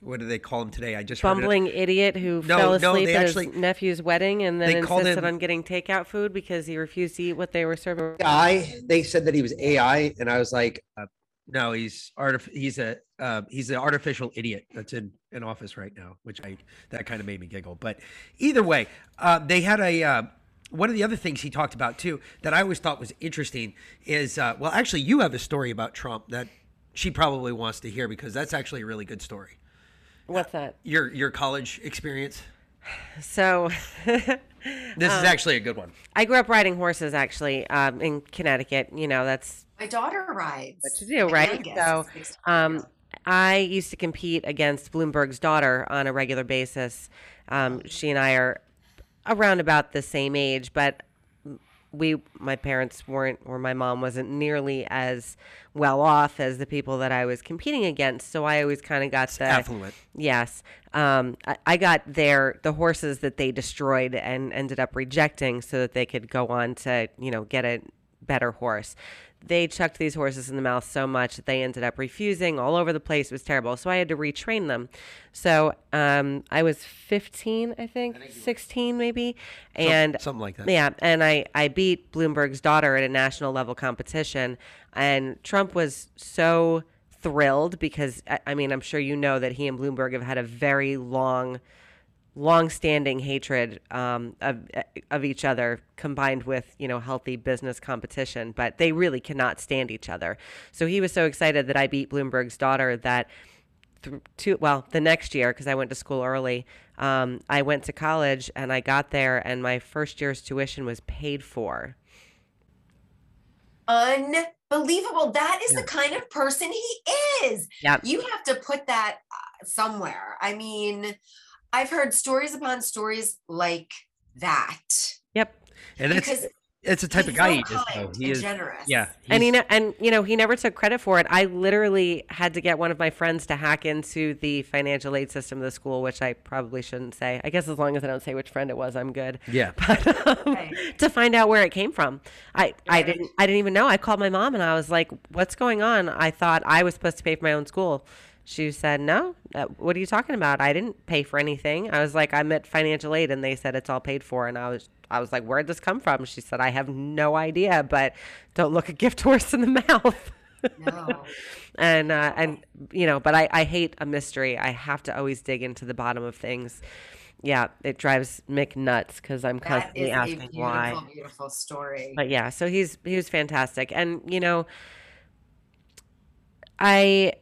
what do they call him today? I just heard it- bumbling idiot who No, fell asleep they at actually- his nephew's wedding and then insisted him- on getting takeout food because he refused to eat what they were serving. AI. They said that he was AI, and I was like, uh, no, he's artif- He's a uh, he's an artificial idiot that's in an office right now, which I that kind of made me giggle. But either way, uh, they had a. Uh, one of the other things he talked about too that I always thought was interesting is uh, well, actually, you have a story about Trump that she probably wants to hear because that's actually a really good story. What's that? Your your college experience. So <laughs> This is actually a good one. I grew up riding horses actually um, in Connecticut. You know, that's My daughter rides. what to do, right? So, um. I used to compete against Bloomberg's daughter on a regular basis. Um, she and I are around about the same age, but we, my parents weren't, or my mom wasn't nearly as well off as the people that I was competing against. So I always kind of got the affluent. Yes, um, I, I got their the horses that they destroyed and ended up rejecting so that they could go on to you know get a better horse. They chucked these horses in the mouth so much that they ended up refusing all over the place. It was terrible. So I had to retrain them. So um, I was 15, I think, 16 maybe, and something like that. yeah, and I, I beat Bloomberg's daughter at a national level competition, and Trump was so thrilled because I, I mean I'm sure you know that he and Bloomberg have had a very long, long-standing hatred um, of of each other, combined with you know healthy business competition, but they really cannot stand each other. So he was so excited that I beat Bloomberg's daughter that th- two well the next year because i went to school early um, i went to college and i got there and my first year's tuition was paid for Unbelievable. That is the kind of person he is. Yep. You have to put that uh, somewhere. I mean, I've heard stories upon stories like that. yep And that's Because it's a type of guy so he is. Though. kind He and is. generous. Yeah. and he he's- and you know he never took credit for it i literally had to get one of my friends to hack into the financial aid system of the school which i probably shouldn't say i guess as long as i don't say which friend it was i'm good Yeah. <laughs> but um, Right. to find out where it came from i i didn't i didn't even know i called my mom and i was like what's going on i thought i was supposed to pay for my own school she said no uh, what are you talking about? I didn't pay for anything. I was like i'm at financial aid and they said it's all paid for and i was i was like where'd this come from? She said i have no idea but don't look a gift <laughs> horse in the mouth. No. <laughs> and uh, and you know but I, I hate a mystery. I have to always dig into the bottom of things. Yeah it drives mick nuts because i'm That constantly asking beautiful, why beautiful story. but yeah so he's he was fantastic. And you know i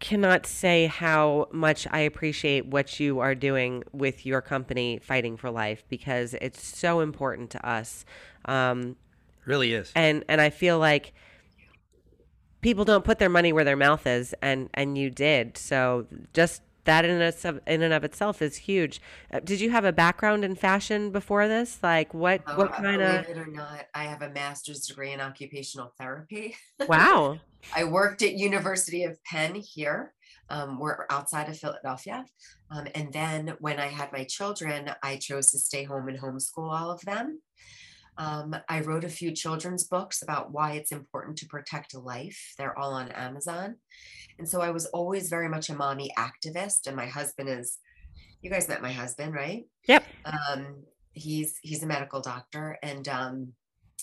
cannot say how much i appreciate what you are doing with your company fighting for life because it's so important to us um, really is. and and I feel like people don't put their money where their mouth is, and and you did. So just that in and of, in and of itself is huge. Uh, did you have a background in fashion before this? Like what Oh, what uh, kind of? Believe it or not, I have a master's degree in occupational therapy. Wow. <laughs> I worked at University of Penn here. Um, we're outside of Philadelphia. Um, and then when I had my children, I chose to stay home and homeschool all of them. Um, I wrote a few children's books about why it's important to protect life. They're all on Amazon. And so I was always very much a mommy activist. And my husband is, you guys met my husband, right? Yep. Um, he's he's a medical doctor and um,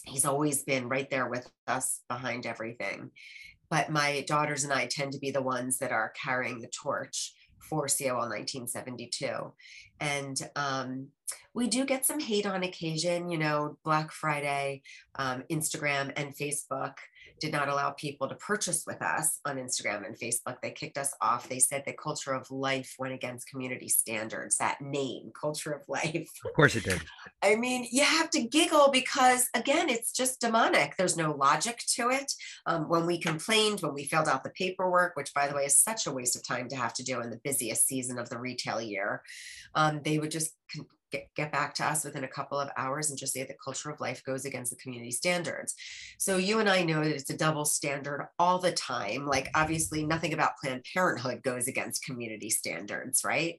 he's always been right there with us behind everything. But my daughters and I tend to be the ones that are carrying the torch for COL 1972. And um, we do get some hate on occasion, you know, Black Friday, um, Instagram, and Facebook did not allow people to purchase with us on Instagram and Facebook. They kicked us off. They said that Culture of Life went against community standards. That name, Culture of Life. Of course it did. <laughs> I mean, you have to giggle because, again, it's just demonic. There's no logic to it. Um, when we complained, when we filled out the paperwork, which, by the way, is such a waste of time to have to do in the busiest season of the retail year, um, they would just con- get, get back to us within a couple of hours and just say that culture of life goes against the community standards. So you and I know that it's a double standard all the time. Like obviously nothing about Planned Parenthood goes against community standards, right?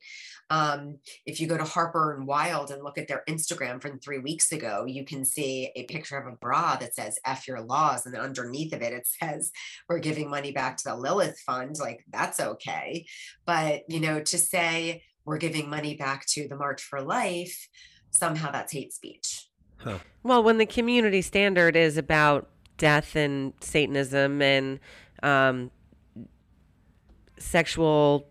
Um, if you go to Harper and Wilde and look at their Instagram from three weeks ago, you can see a picture of a bra that says F your laws. And underneath of it, it says, we're giving money back to the Lilith Fund. Like that's okay. But, you know, to say, we're giving money back to the March for Life, somehow that's hate speech. Huh. Well, when the community standard is about death and Satanism and um, sexual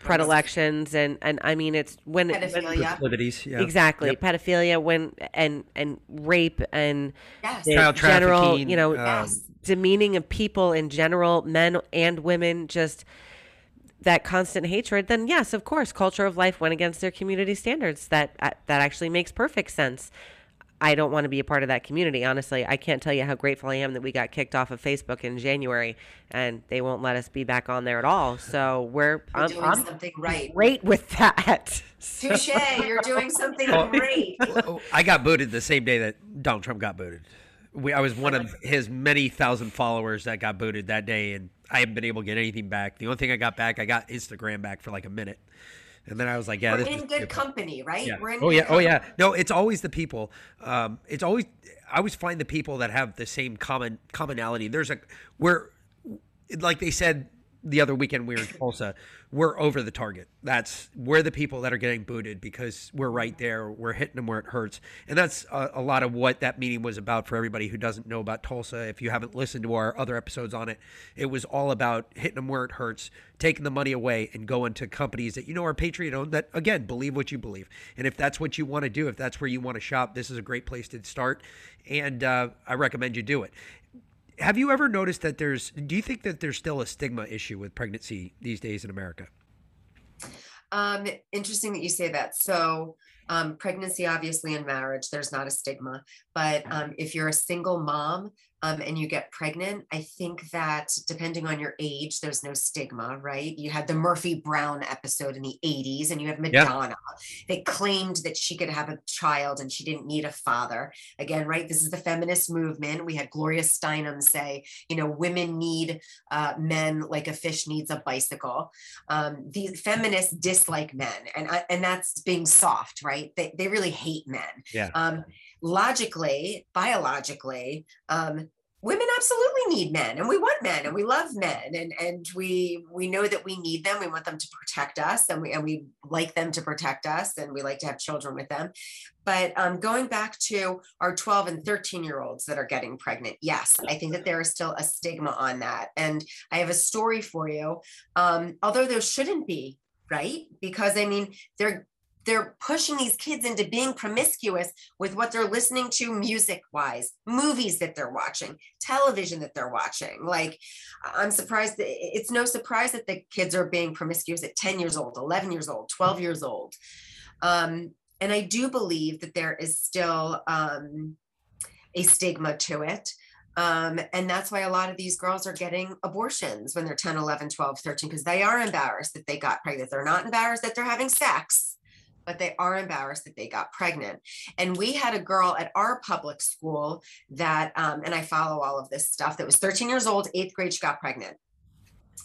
predilections and and I mean it's when, when Pedophilia. Proclivities, yeah. exactly Yep. pedophilia when and and rape and Yes. Child general you know um, demeaning of people in general men and women just that constant hatred then yes of course culture of life went against their community standards that uh, that actually makes perfect sense I don't want to be a part of that community. Honestly, I can't tell you how grateful I am that we got kicked off of Facebook in January, and they won't let us be back on there at all. So we're You're I'm, doing I'm something right. great with that. So- Touche, you're doing something great. <laughs> I got booted the same day that Donald Trump got booted. We, I was one of his many thousand followers that got booted that day, and I haven't been able to get anything back. The only thing I got back, I got Instagram back for like a minute, and then I was like, "Yeah, We're this in good stupid. company, right? Yeah. We're in Oh good yeah. Oh yeah. No, it's always the people. Um, it's always I always find the people that have the same common commonality. There's a we're like they said the other weekend we were in Tulsa. We're over the target. That's we're the people that are getting booted because we're right there. We're hitting them where it hurts, and that's a, a lot of what that meeting was about for everybody who doesn't know about Tulsa. If you haven't listened to our other episodes on it, it was all about hitting them where it hurts, taking the money away, and going to companies that you know are patriot owned that again believe what you believe. And if that's what you want to do, if that's where you want to shop, this is a great place to start. And uh, I recommend you do it. Have you ever noticed that there's? Do you think that there's still a stigma issue with pregnancy these days in America? Um, interesting that you say that. So, um, pregnancy, obviously, and marriage, there's not a stigma. But um, if you're a single mom um, and you get pregnant, I think that depending on your age, there's no stigma, right? You had the Murphy Brown episode in the 80s, and you have Madonna. They claimed that she could have a child and she didn't need a father. Again, right? This is the feminist movement. We had Gloria Steinem say, you know, women need uh, men like a fish needs a bicycle um, the feminists dislike men and and that's being soft right they, they really hate men Yeah. um, logically biologically um, women absolutely need men and we want men and we love men and and we we know that we need them we want them to protect us and we and we like them to protect us and we like to have children with them. But um, going back to our 12 and 13 year olds that are getting pregnant yes i think that there is still a stigma on that and i have a story for you. Um, although there shouldn't be right? Because i mean they're they're pushing these kids into being promiscuous with what they're listening to music wise movies that they're watching television that they're watching. Like i'm surprised that it's no surprise that the kids are being promiscuous at 10 years old 11 years old 12 years old. Um, and i do believe that there is still um, a stigma to it. Um, and that's why a lot of these girls are getting abortions when they're 10 11 12 13 because they are embarrassed that they got pregnant. They're not embarrassed that they're having sex but they are embarrassed that they got pregnant. And we had a girl at our public school that, um, and I follow all of this stuff, that was 13 years old, eighth grade, she got pregnant.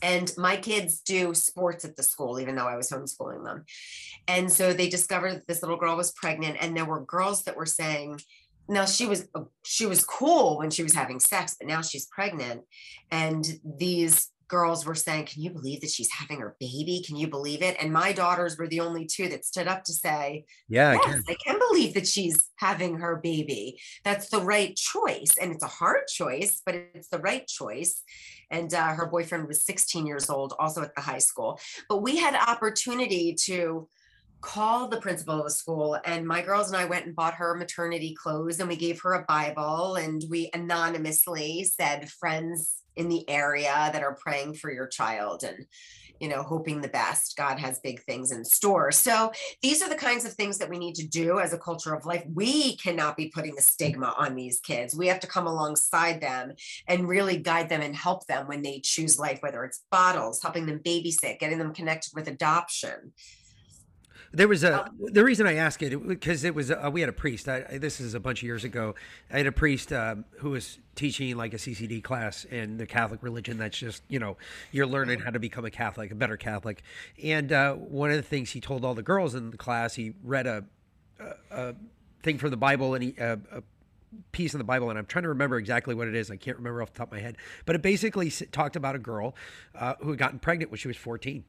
And my kids do sports at the school, even though I was homeschooling them. And so they discovered that this little girl was pregnant, and there were girls that were saying, now she was she was cool when she was having sex, but now she's pregnant. And these girls were saying, Can you believe that she's having her baby? Can you believe it? And my daughters were the only two that stood up to say, Yeah, I can. I can believe that she's having her baby. That's the right choice. And it's a hard choice, but it's the right choice. And uh, her boyfriend was 16 years old, also at the high school. But we had opportunity to called the principal of the school and my girls and I went and bought her maternity clothes and we gave her a Bible and we anonymously said friends in the area that are praying for your child and you know hoping the best god has big things in store. So these are the kinds of things that we need to do as a culture of life. We cannot be putting the stigma on these kids. We have to come alongside them and really guide them and help them when they choose life whether it's bottles helping them babysit getting them connected with adoption There was a the reason I ask it because it was uh, we had a priest. I, this is a bunch of years ago. I had a priest um, who was teaching like a CCD class in the Catholic religion. That's just you know you're learning how to become a Catholic, a better Catholic. And uh, one of the things he told all the girls in the class, he read a, a, a thing from the Bible and he. Uh, a, piece in the Bible, and I'm trying to remember exactly what it is. I can't remember off the top of my head, but it basically talked about a girl uh, who had gotten pregnant when she was 14,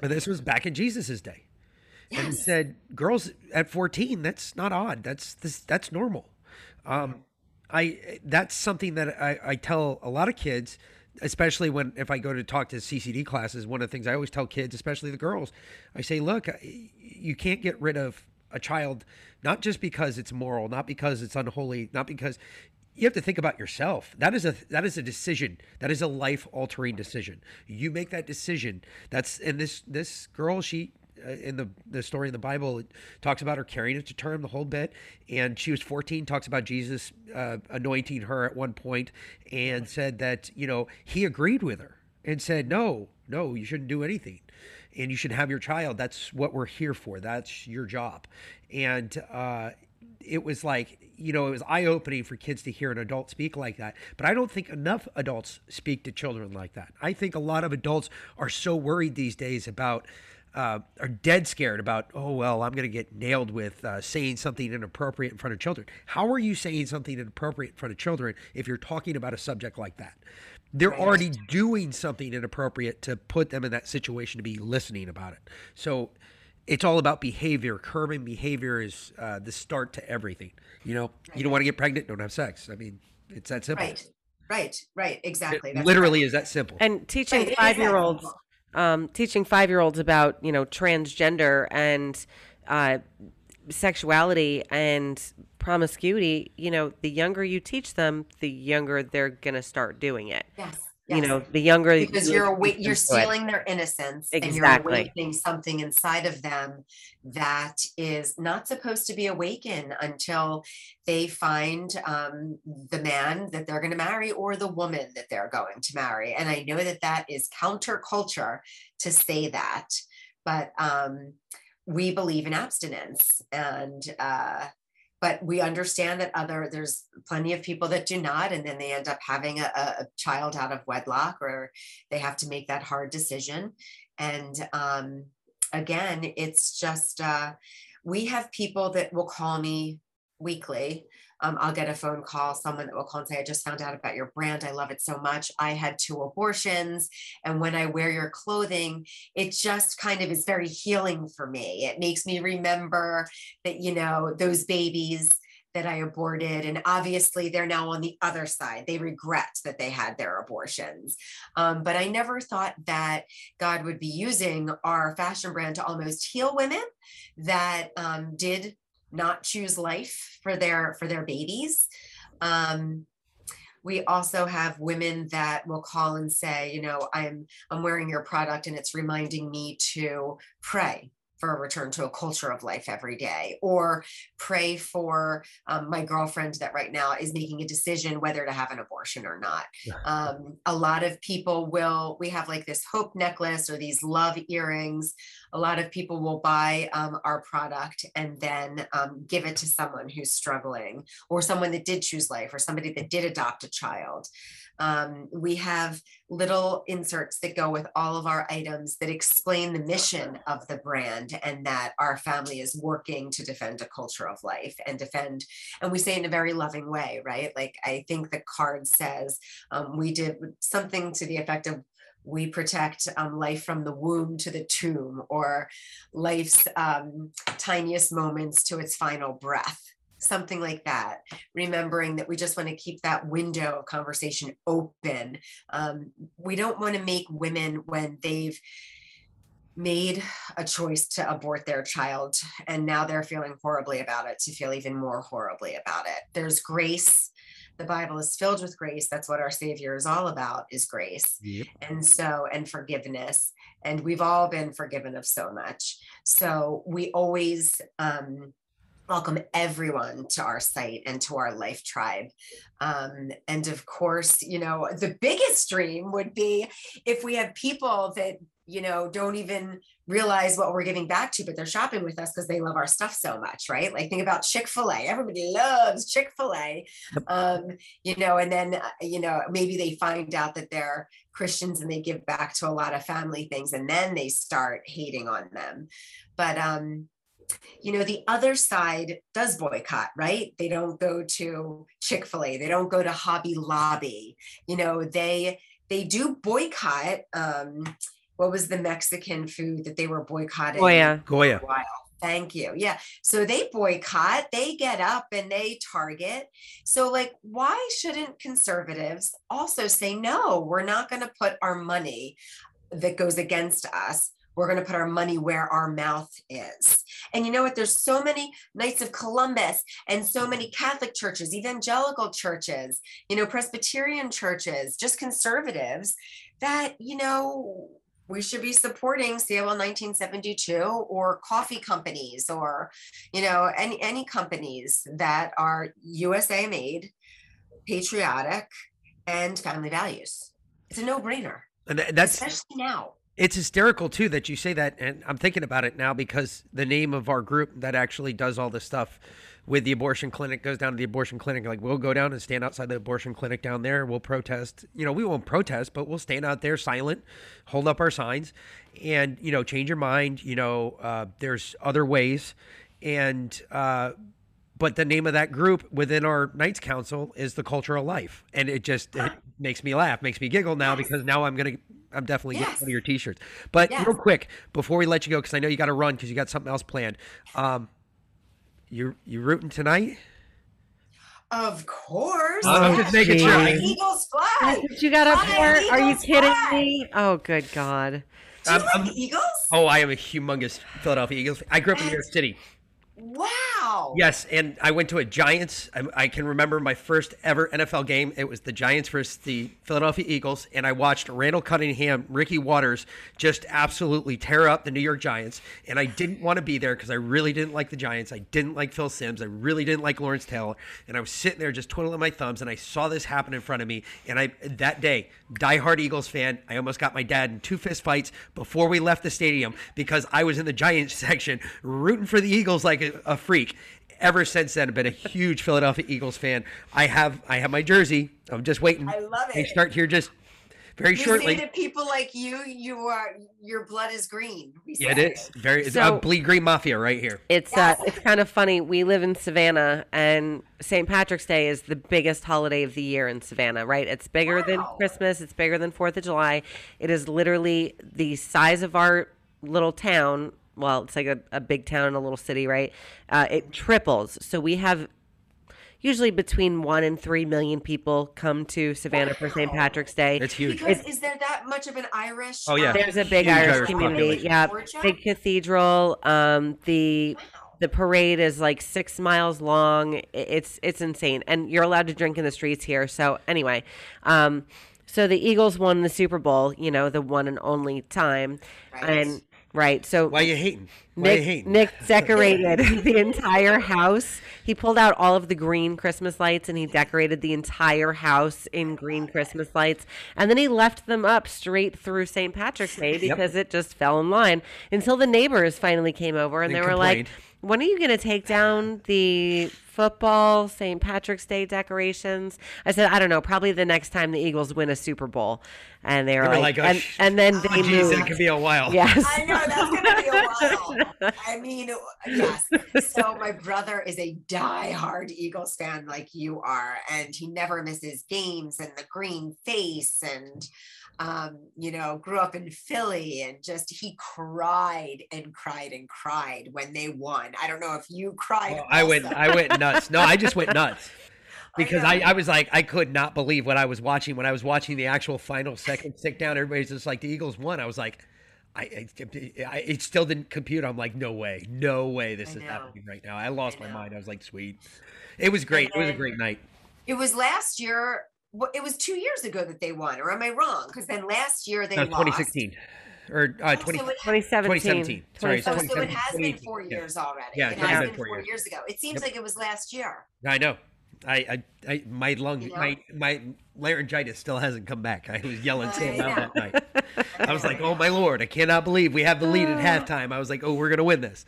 and this was back in Jesus's day and said girls at 14 that's not odd. That's this that's normal. Um i that's something that i i tell a lot of kids especially when if i go to talk to ccd classes one of the things i always tell kids especially the girls i say look you can't get rid of a child not just because it's moral not because it's unholy not because you have to think about yourself. That is a that is a decision. That is a life altering decision. You make that decision. That's and this this girl she in the the story in the Bible, it talks about her carrying it to term the whole bit. And she was 14. Talks about Jesus uh, anointing her at one point, and said that you know he agreed with her and said, "No, no, you shouldn't do anything, and you should have your child. That's what we're here for. That's your job." And uh, it was like you know it was eye opening for kids to hear an adult speak like that. But I don't think enough adults speak to children like that. I think a lot of adults are so worried these days about uh, are dead scared about, oh, well, I'm going to get nailed with uh, saying something inappropriate in front of children. How are you saying something inappropriate in front of children if you're talking about a subject like that? They're already doing something inappropriate to put them in that situation to be listening about it. So it's all about behavior. Curbing behavior is uh, the start to everything. You know, you don't want to get pregnant, don't have sex. I mean, it's that simple. right right right exactly It That's literally right. is that simple. and teaching Right, five year olds simple. Um, teaching five year olds about you know transgender and uh, sexuality and promiscuity you know the younger you teach them the younger they're gonna start doing it. Yes you know the younger because you you're awa- you're it. stealing their innocence and you're Exactly. awakening something inside of them that is not supposed to be awakened until they find um, the man that they're going to marry or the woman that they're going to marry and i know that that is counterculture to say that but um, we believe in abstinence and uh, but we understand that other there's plenty of people that do not and then they end up having a, a child out of wedlock or they have to make that hard decision. And um, again it's just uh, we have people that will call me weekly um, i'll get a phone call someone that will call and say i just found out about your brand i love it so much i had two abortions and when i wear your clothing it just kind of is very healing for me it makes me remember that you know those babies that I aborted. And obviously, they're now on the other side. They regret that they had their abortions. Um, but I never thought that God would be using our fashion brand to almost heal women that um, did not choose life for their for their babies. Um, we also have women that will call and say, you know, I'm I'm wearing your product and it's reminding me to pray for a return to a culture of life every day or pray for um, my girlfriend that right now is making a decision whether to have an abortion or not. <laughs> Um, a lot of people will we have like this hope necklace or these love earrings. A lot of people will buy um, our product and then um, give it to someone who's struggling or someone that did choose life or somebody that did adopt a child um, we have little inserts that go with all of our items that explain the mission of the brand and that our family is working to defend a culture of life and defend and we say in a very loving way right? Like i think the card says um, we did something to the effect of we protect um, life from the womb to the tomb or life's um, tiniest moments to its final breath something like that remembering that we just want to keep that window of conversation open. Um, we don't want to make women when they've made a choice to abort their child and now they're feeling horribly about it to feel even more horribly about it. There's grace. The bible is filled with grace. That's what our savior is all about is grace. Yep. and so and forgiveness. And we've all been forgiven of so much. So we always um welcome everyone to our site and to our life tribe. Um, and of course you know the biggest dream would be if we have people that you know don't even realize what we're giving back to but they're shopping with us because they love our stuff so much right? Like think about chick-fil-a. Everybody loves chick-fil-a. Um, you know and then uh, you know maybe they find out that they're christians and they give back to a lot of family things and then they start hating on them. But um you know, the other side does boycott, right? They don't go to Chick-fil-A, they don't go to Hobby Lobby. You know, they they do boycott um what was the Mexican food that they were boycotting? Goya. yeah. Goya. for while. Thank you. Yeah. So they boycott, they get up and they target. So, like, why shouldn't conservatives also say, no, we're not going to put our money that goes against us we're going to put our money where our mouth is. And you know what? There's so many Knights of Columbus and so many Catholic churches, evangelical churches, you know, Presbyterian churches, just conservatives that, you know, we should be supporting COL 1972 or coffee companies or, you know, any, any companies that are USA made, patriotic, and family values. It's a no brainer, And that's especially now. It's hysterical too that you say that, and I'm thinking about it now because the name of our group that actually does all this stuff with the abortion clinic goes down to the abortion clinic. Like we'll go down and stand outside the abortion clinic down there. We'll protest. You know, we won't protest, but we'll stand out there silent, hold up our signs, and you know, change your mind. You know, uh, there's other ways, and uh, but the name of that group within our Knights Council is the Cultural Life, and it just it makes me laugh, makes me giggle now because now I'm gonna, I'm definitely getting Yes. one of your T-shirts. But Yes. real quick before we let you go, because I know you got to run because you got something else planned. Um, you you rooting tonight? Of course. I'm just making sure. Eagles fly. That's what you got up Fly, for? Are you kidding fly. me? Oh, good God. Do you I'm- like I'm- Eagles? Oh, I am a humongous Philadelphia Eagles. I grew up in New York City. Wow. Yes, and I went to a Giants. I, I can remember my first ever NFL game. It was the Giants versus the Philadelphia Eagles, and I watched Randall Cunningham, Ricky Watters just absolutely tear up the New York Giants. And I didn't want to be there because I really didn't like the Giants. I didn't like Phil Simms. I really didn't like Lawrence Taylor. And I was sitting there just twiddling my thumbs, and I saw this happen in front of me. And I that day, diehard Eagles fan, I almost got my dad in two fist fights before we left the stadium because I was in the Giants <laughs> section rooting for the Eagles like a, a freak. Ever since then, I've been a huge Philadelphia Eagles fan. I have I have my jersey. I'm just waiting. I love it. They start here just very We shortly. say to people like you, you are your blood is green. We Yeah, it say. is very. It's So- a bleed green mafia right here. It's uh, it's kind of funny. We live in Savannah, and St. Patrick's Day is the biggest holiday of the year in Savannah. Right? It's bigger than Christmas. It's bigger than Fourth of July. It is literally the size of our little town. Well, it's like a, a big town and a little city, right? Uh, it triples. So we have usually between one and three million people come to Savannah for St. Patrick's Day. It's huge. Because is there that much of an Irish? Oh, yeah. There's a big Irish, Irish community. population. Yeah, Georgia? big cathedral. Um, the the parade is like six miles long. It's it's insane, and you're allowed to drink in the streets here. So anyway, um, so the Eagles won the Super Bowl. You know, the one and only time, Right. and right. So Why you hating? Why you Nick, hating? Nick decorated <laughs> the entire house. He pulled out all of the green Christmas lights and he decorated the entire house in green Christmas lights. And then he left them up straight through St. Patrick's Day because it just fell in line until the neighbors finally came over and They they, were like, when are you going to take down the football St. Patrick's Day decorations? I said, I don't know, probably the next time the Eagles win a Super Bowl. And they were, They were like, like, oh, and, sh- and then Oh, they geez, moved. it could be a while. Yes. I know that's gonna be a while. I mean, yes. So my brother is a diehard Eagles fan, like you are, and he never misses games. And the green face, and um, you know, grew up in Philly, and just he cried and cried and cried when they won. I don't know if you cried. Well, I went. I went nuts. No, I just went <laughs> nuts. Because I, know. I was like, I could not believe what I was watching when I was watching the actual final second stick down. Everybody's just like, the Eagles won. I was like, I, I, I it still didn't compute. I'm like, no way, no way, this is happening right now. I lost I my mind. I was like, sweet. It was great. It was a great night. It was last year. It was two years ago that they won, or am I wrong? Because then last year they No, lost. 2016 or uh, Oh, 20. so 2017. 2017. Sorry, it's Oh, so it has been 2018, four yeah. years already. Yeah, it it has has been been four four years. years ago. It seems Yep. like it was last year. I know. I, I, I my lung, know? my, my laryngitis still hasn't come back. I was yelling so I loud that night. <laughs> I was like, oh my lord, I cannot believe we have the lead at Uh. halftime. I was like, oh, we're gonna win this.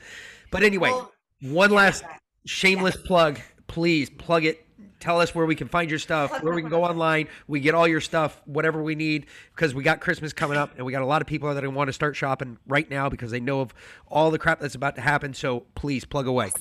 But anyway, Well, one yeah, last shameless plug. Please plug it. Tell us where we can find your stuff, where we can go online. We get all your stuff, whatever we need, because we got Christmas coming up, and we got a lot of people that want to start shopping right now because they know of all the crap that's about to happen. So please plug away.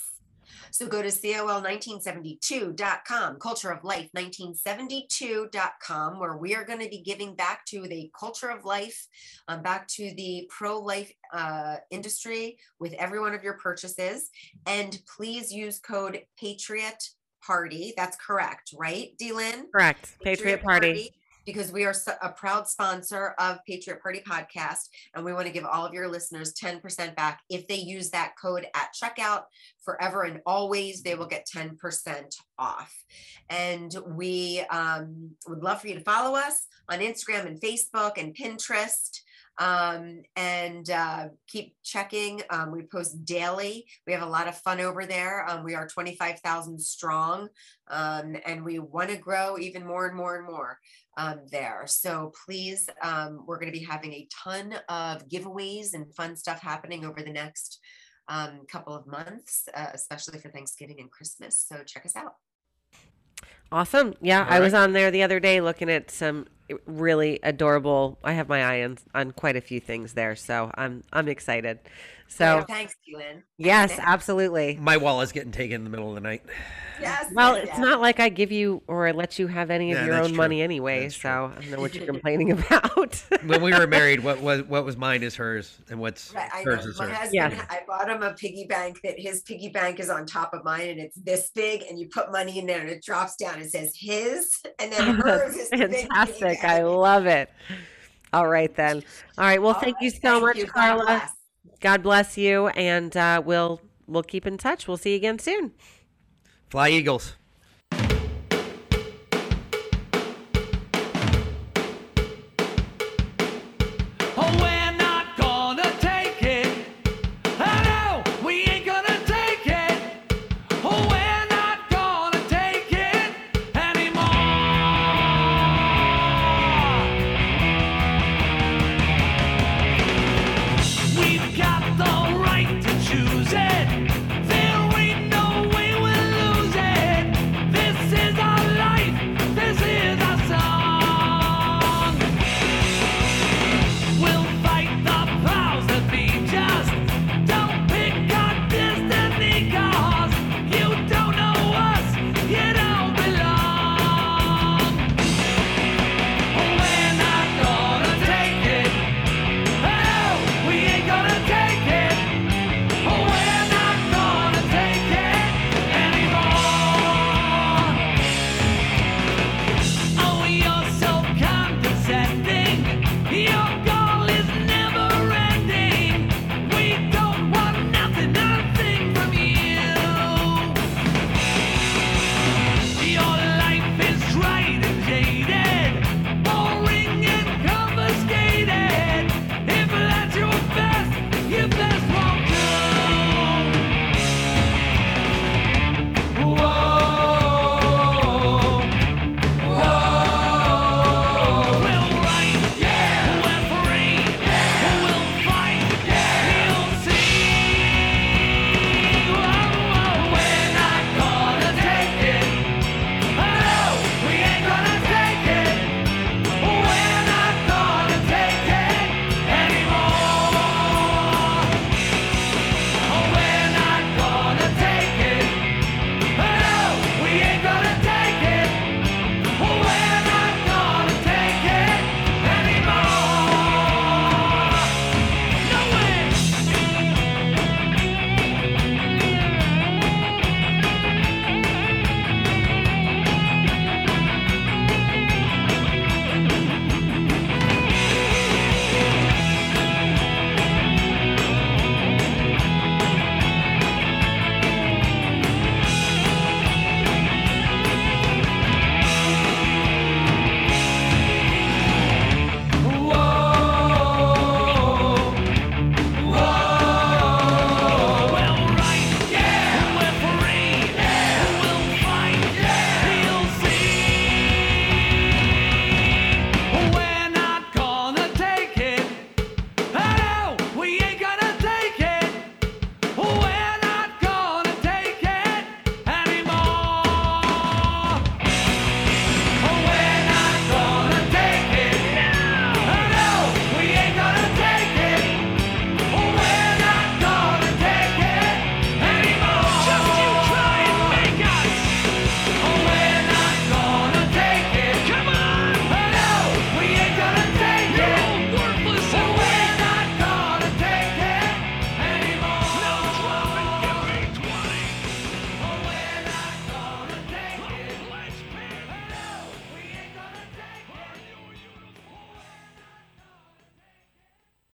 So go to COL1972.com, cultureoflife1972.com, where we are going to be giving back to the culture of life, um, back to the pro life uh, industry with every one of your purchases. And please use code Patriot Party. That's correct, right, Dylan? Correct. Patriot Party. Because we are a proud sponsor of Patriot Party Podcast, and we want to give all of your listeners 10% back if they use that code at checkout forever and always. They will get 10% off. And we um, would love for you to follow us on Instagram and Facebook and Pinterest. Um, and uh, keep checking. Um, we post daily. We have a lot of fun over there. Um, we are 25,000 strong, um, and we want to grow even more and more and more um, there. So please, um, we're going to be having a ton of giveaways and fun stuff happening over the next um, couple of months, uh, especially for Thanksgiving and Christmas. So check us out. Awesome. Yeah, All I was on there the other day looking at some really adorable. I have my eye on, on quite a few things there, so I'm I'm excited. So thanks, Glenn. yes, <laughs> absolutely. My wallet's getting taken in the middle of the night. Yes. Well, it's yes. not like I give you or I let you have any of Yeah, your own true. money anyway, That's so I don't know what you're <laughs> complaining about. <laughs> When we were married, what was what was mine is hers, and what's Right, I know. hers is My hers. husband, Yes. I bought him a piggy bank that his piggy bank is on top of mine and it's this big and you put money in there and it drops down. It says his and then hers is the big Fantastic. I love it. All right then. All right. Well, All thank you so thank much, you. God Carla. God bless you, and uh, we'll we'll keep in touch. We'll see you again soon. Fly Eagles.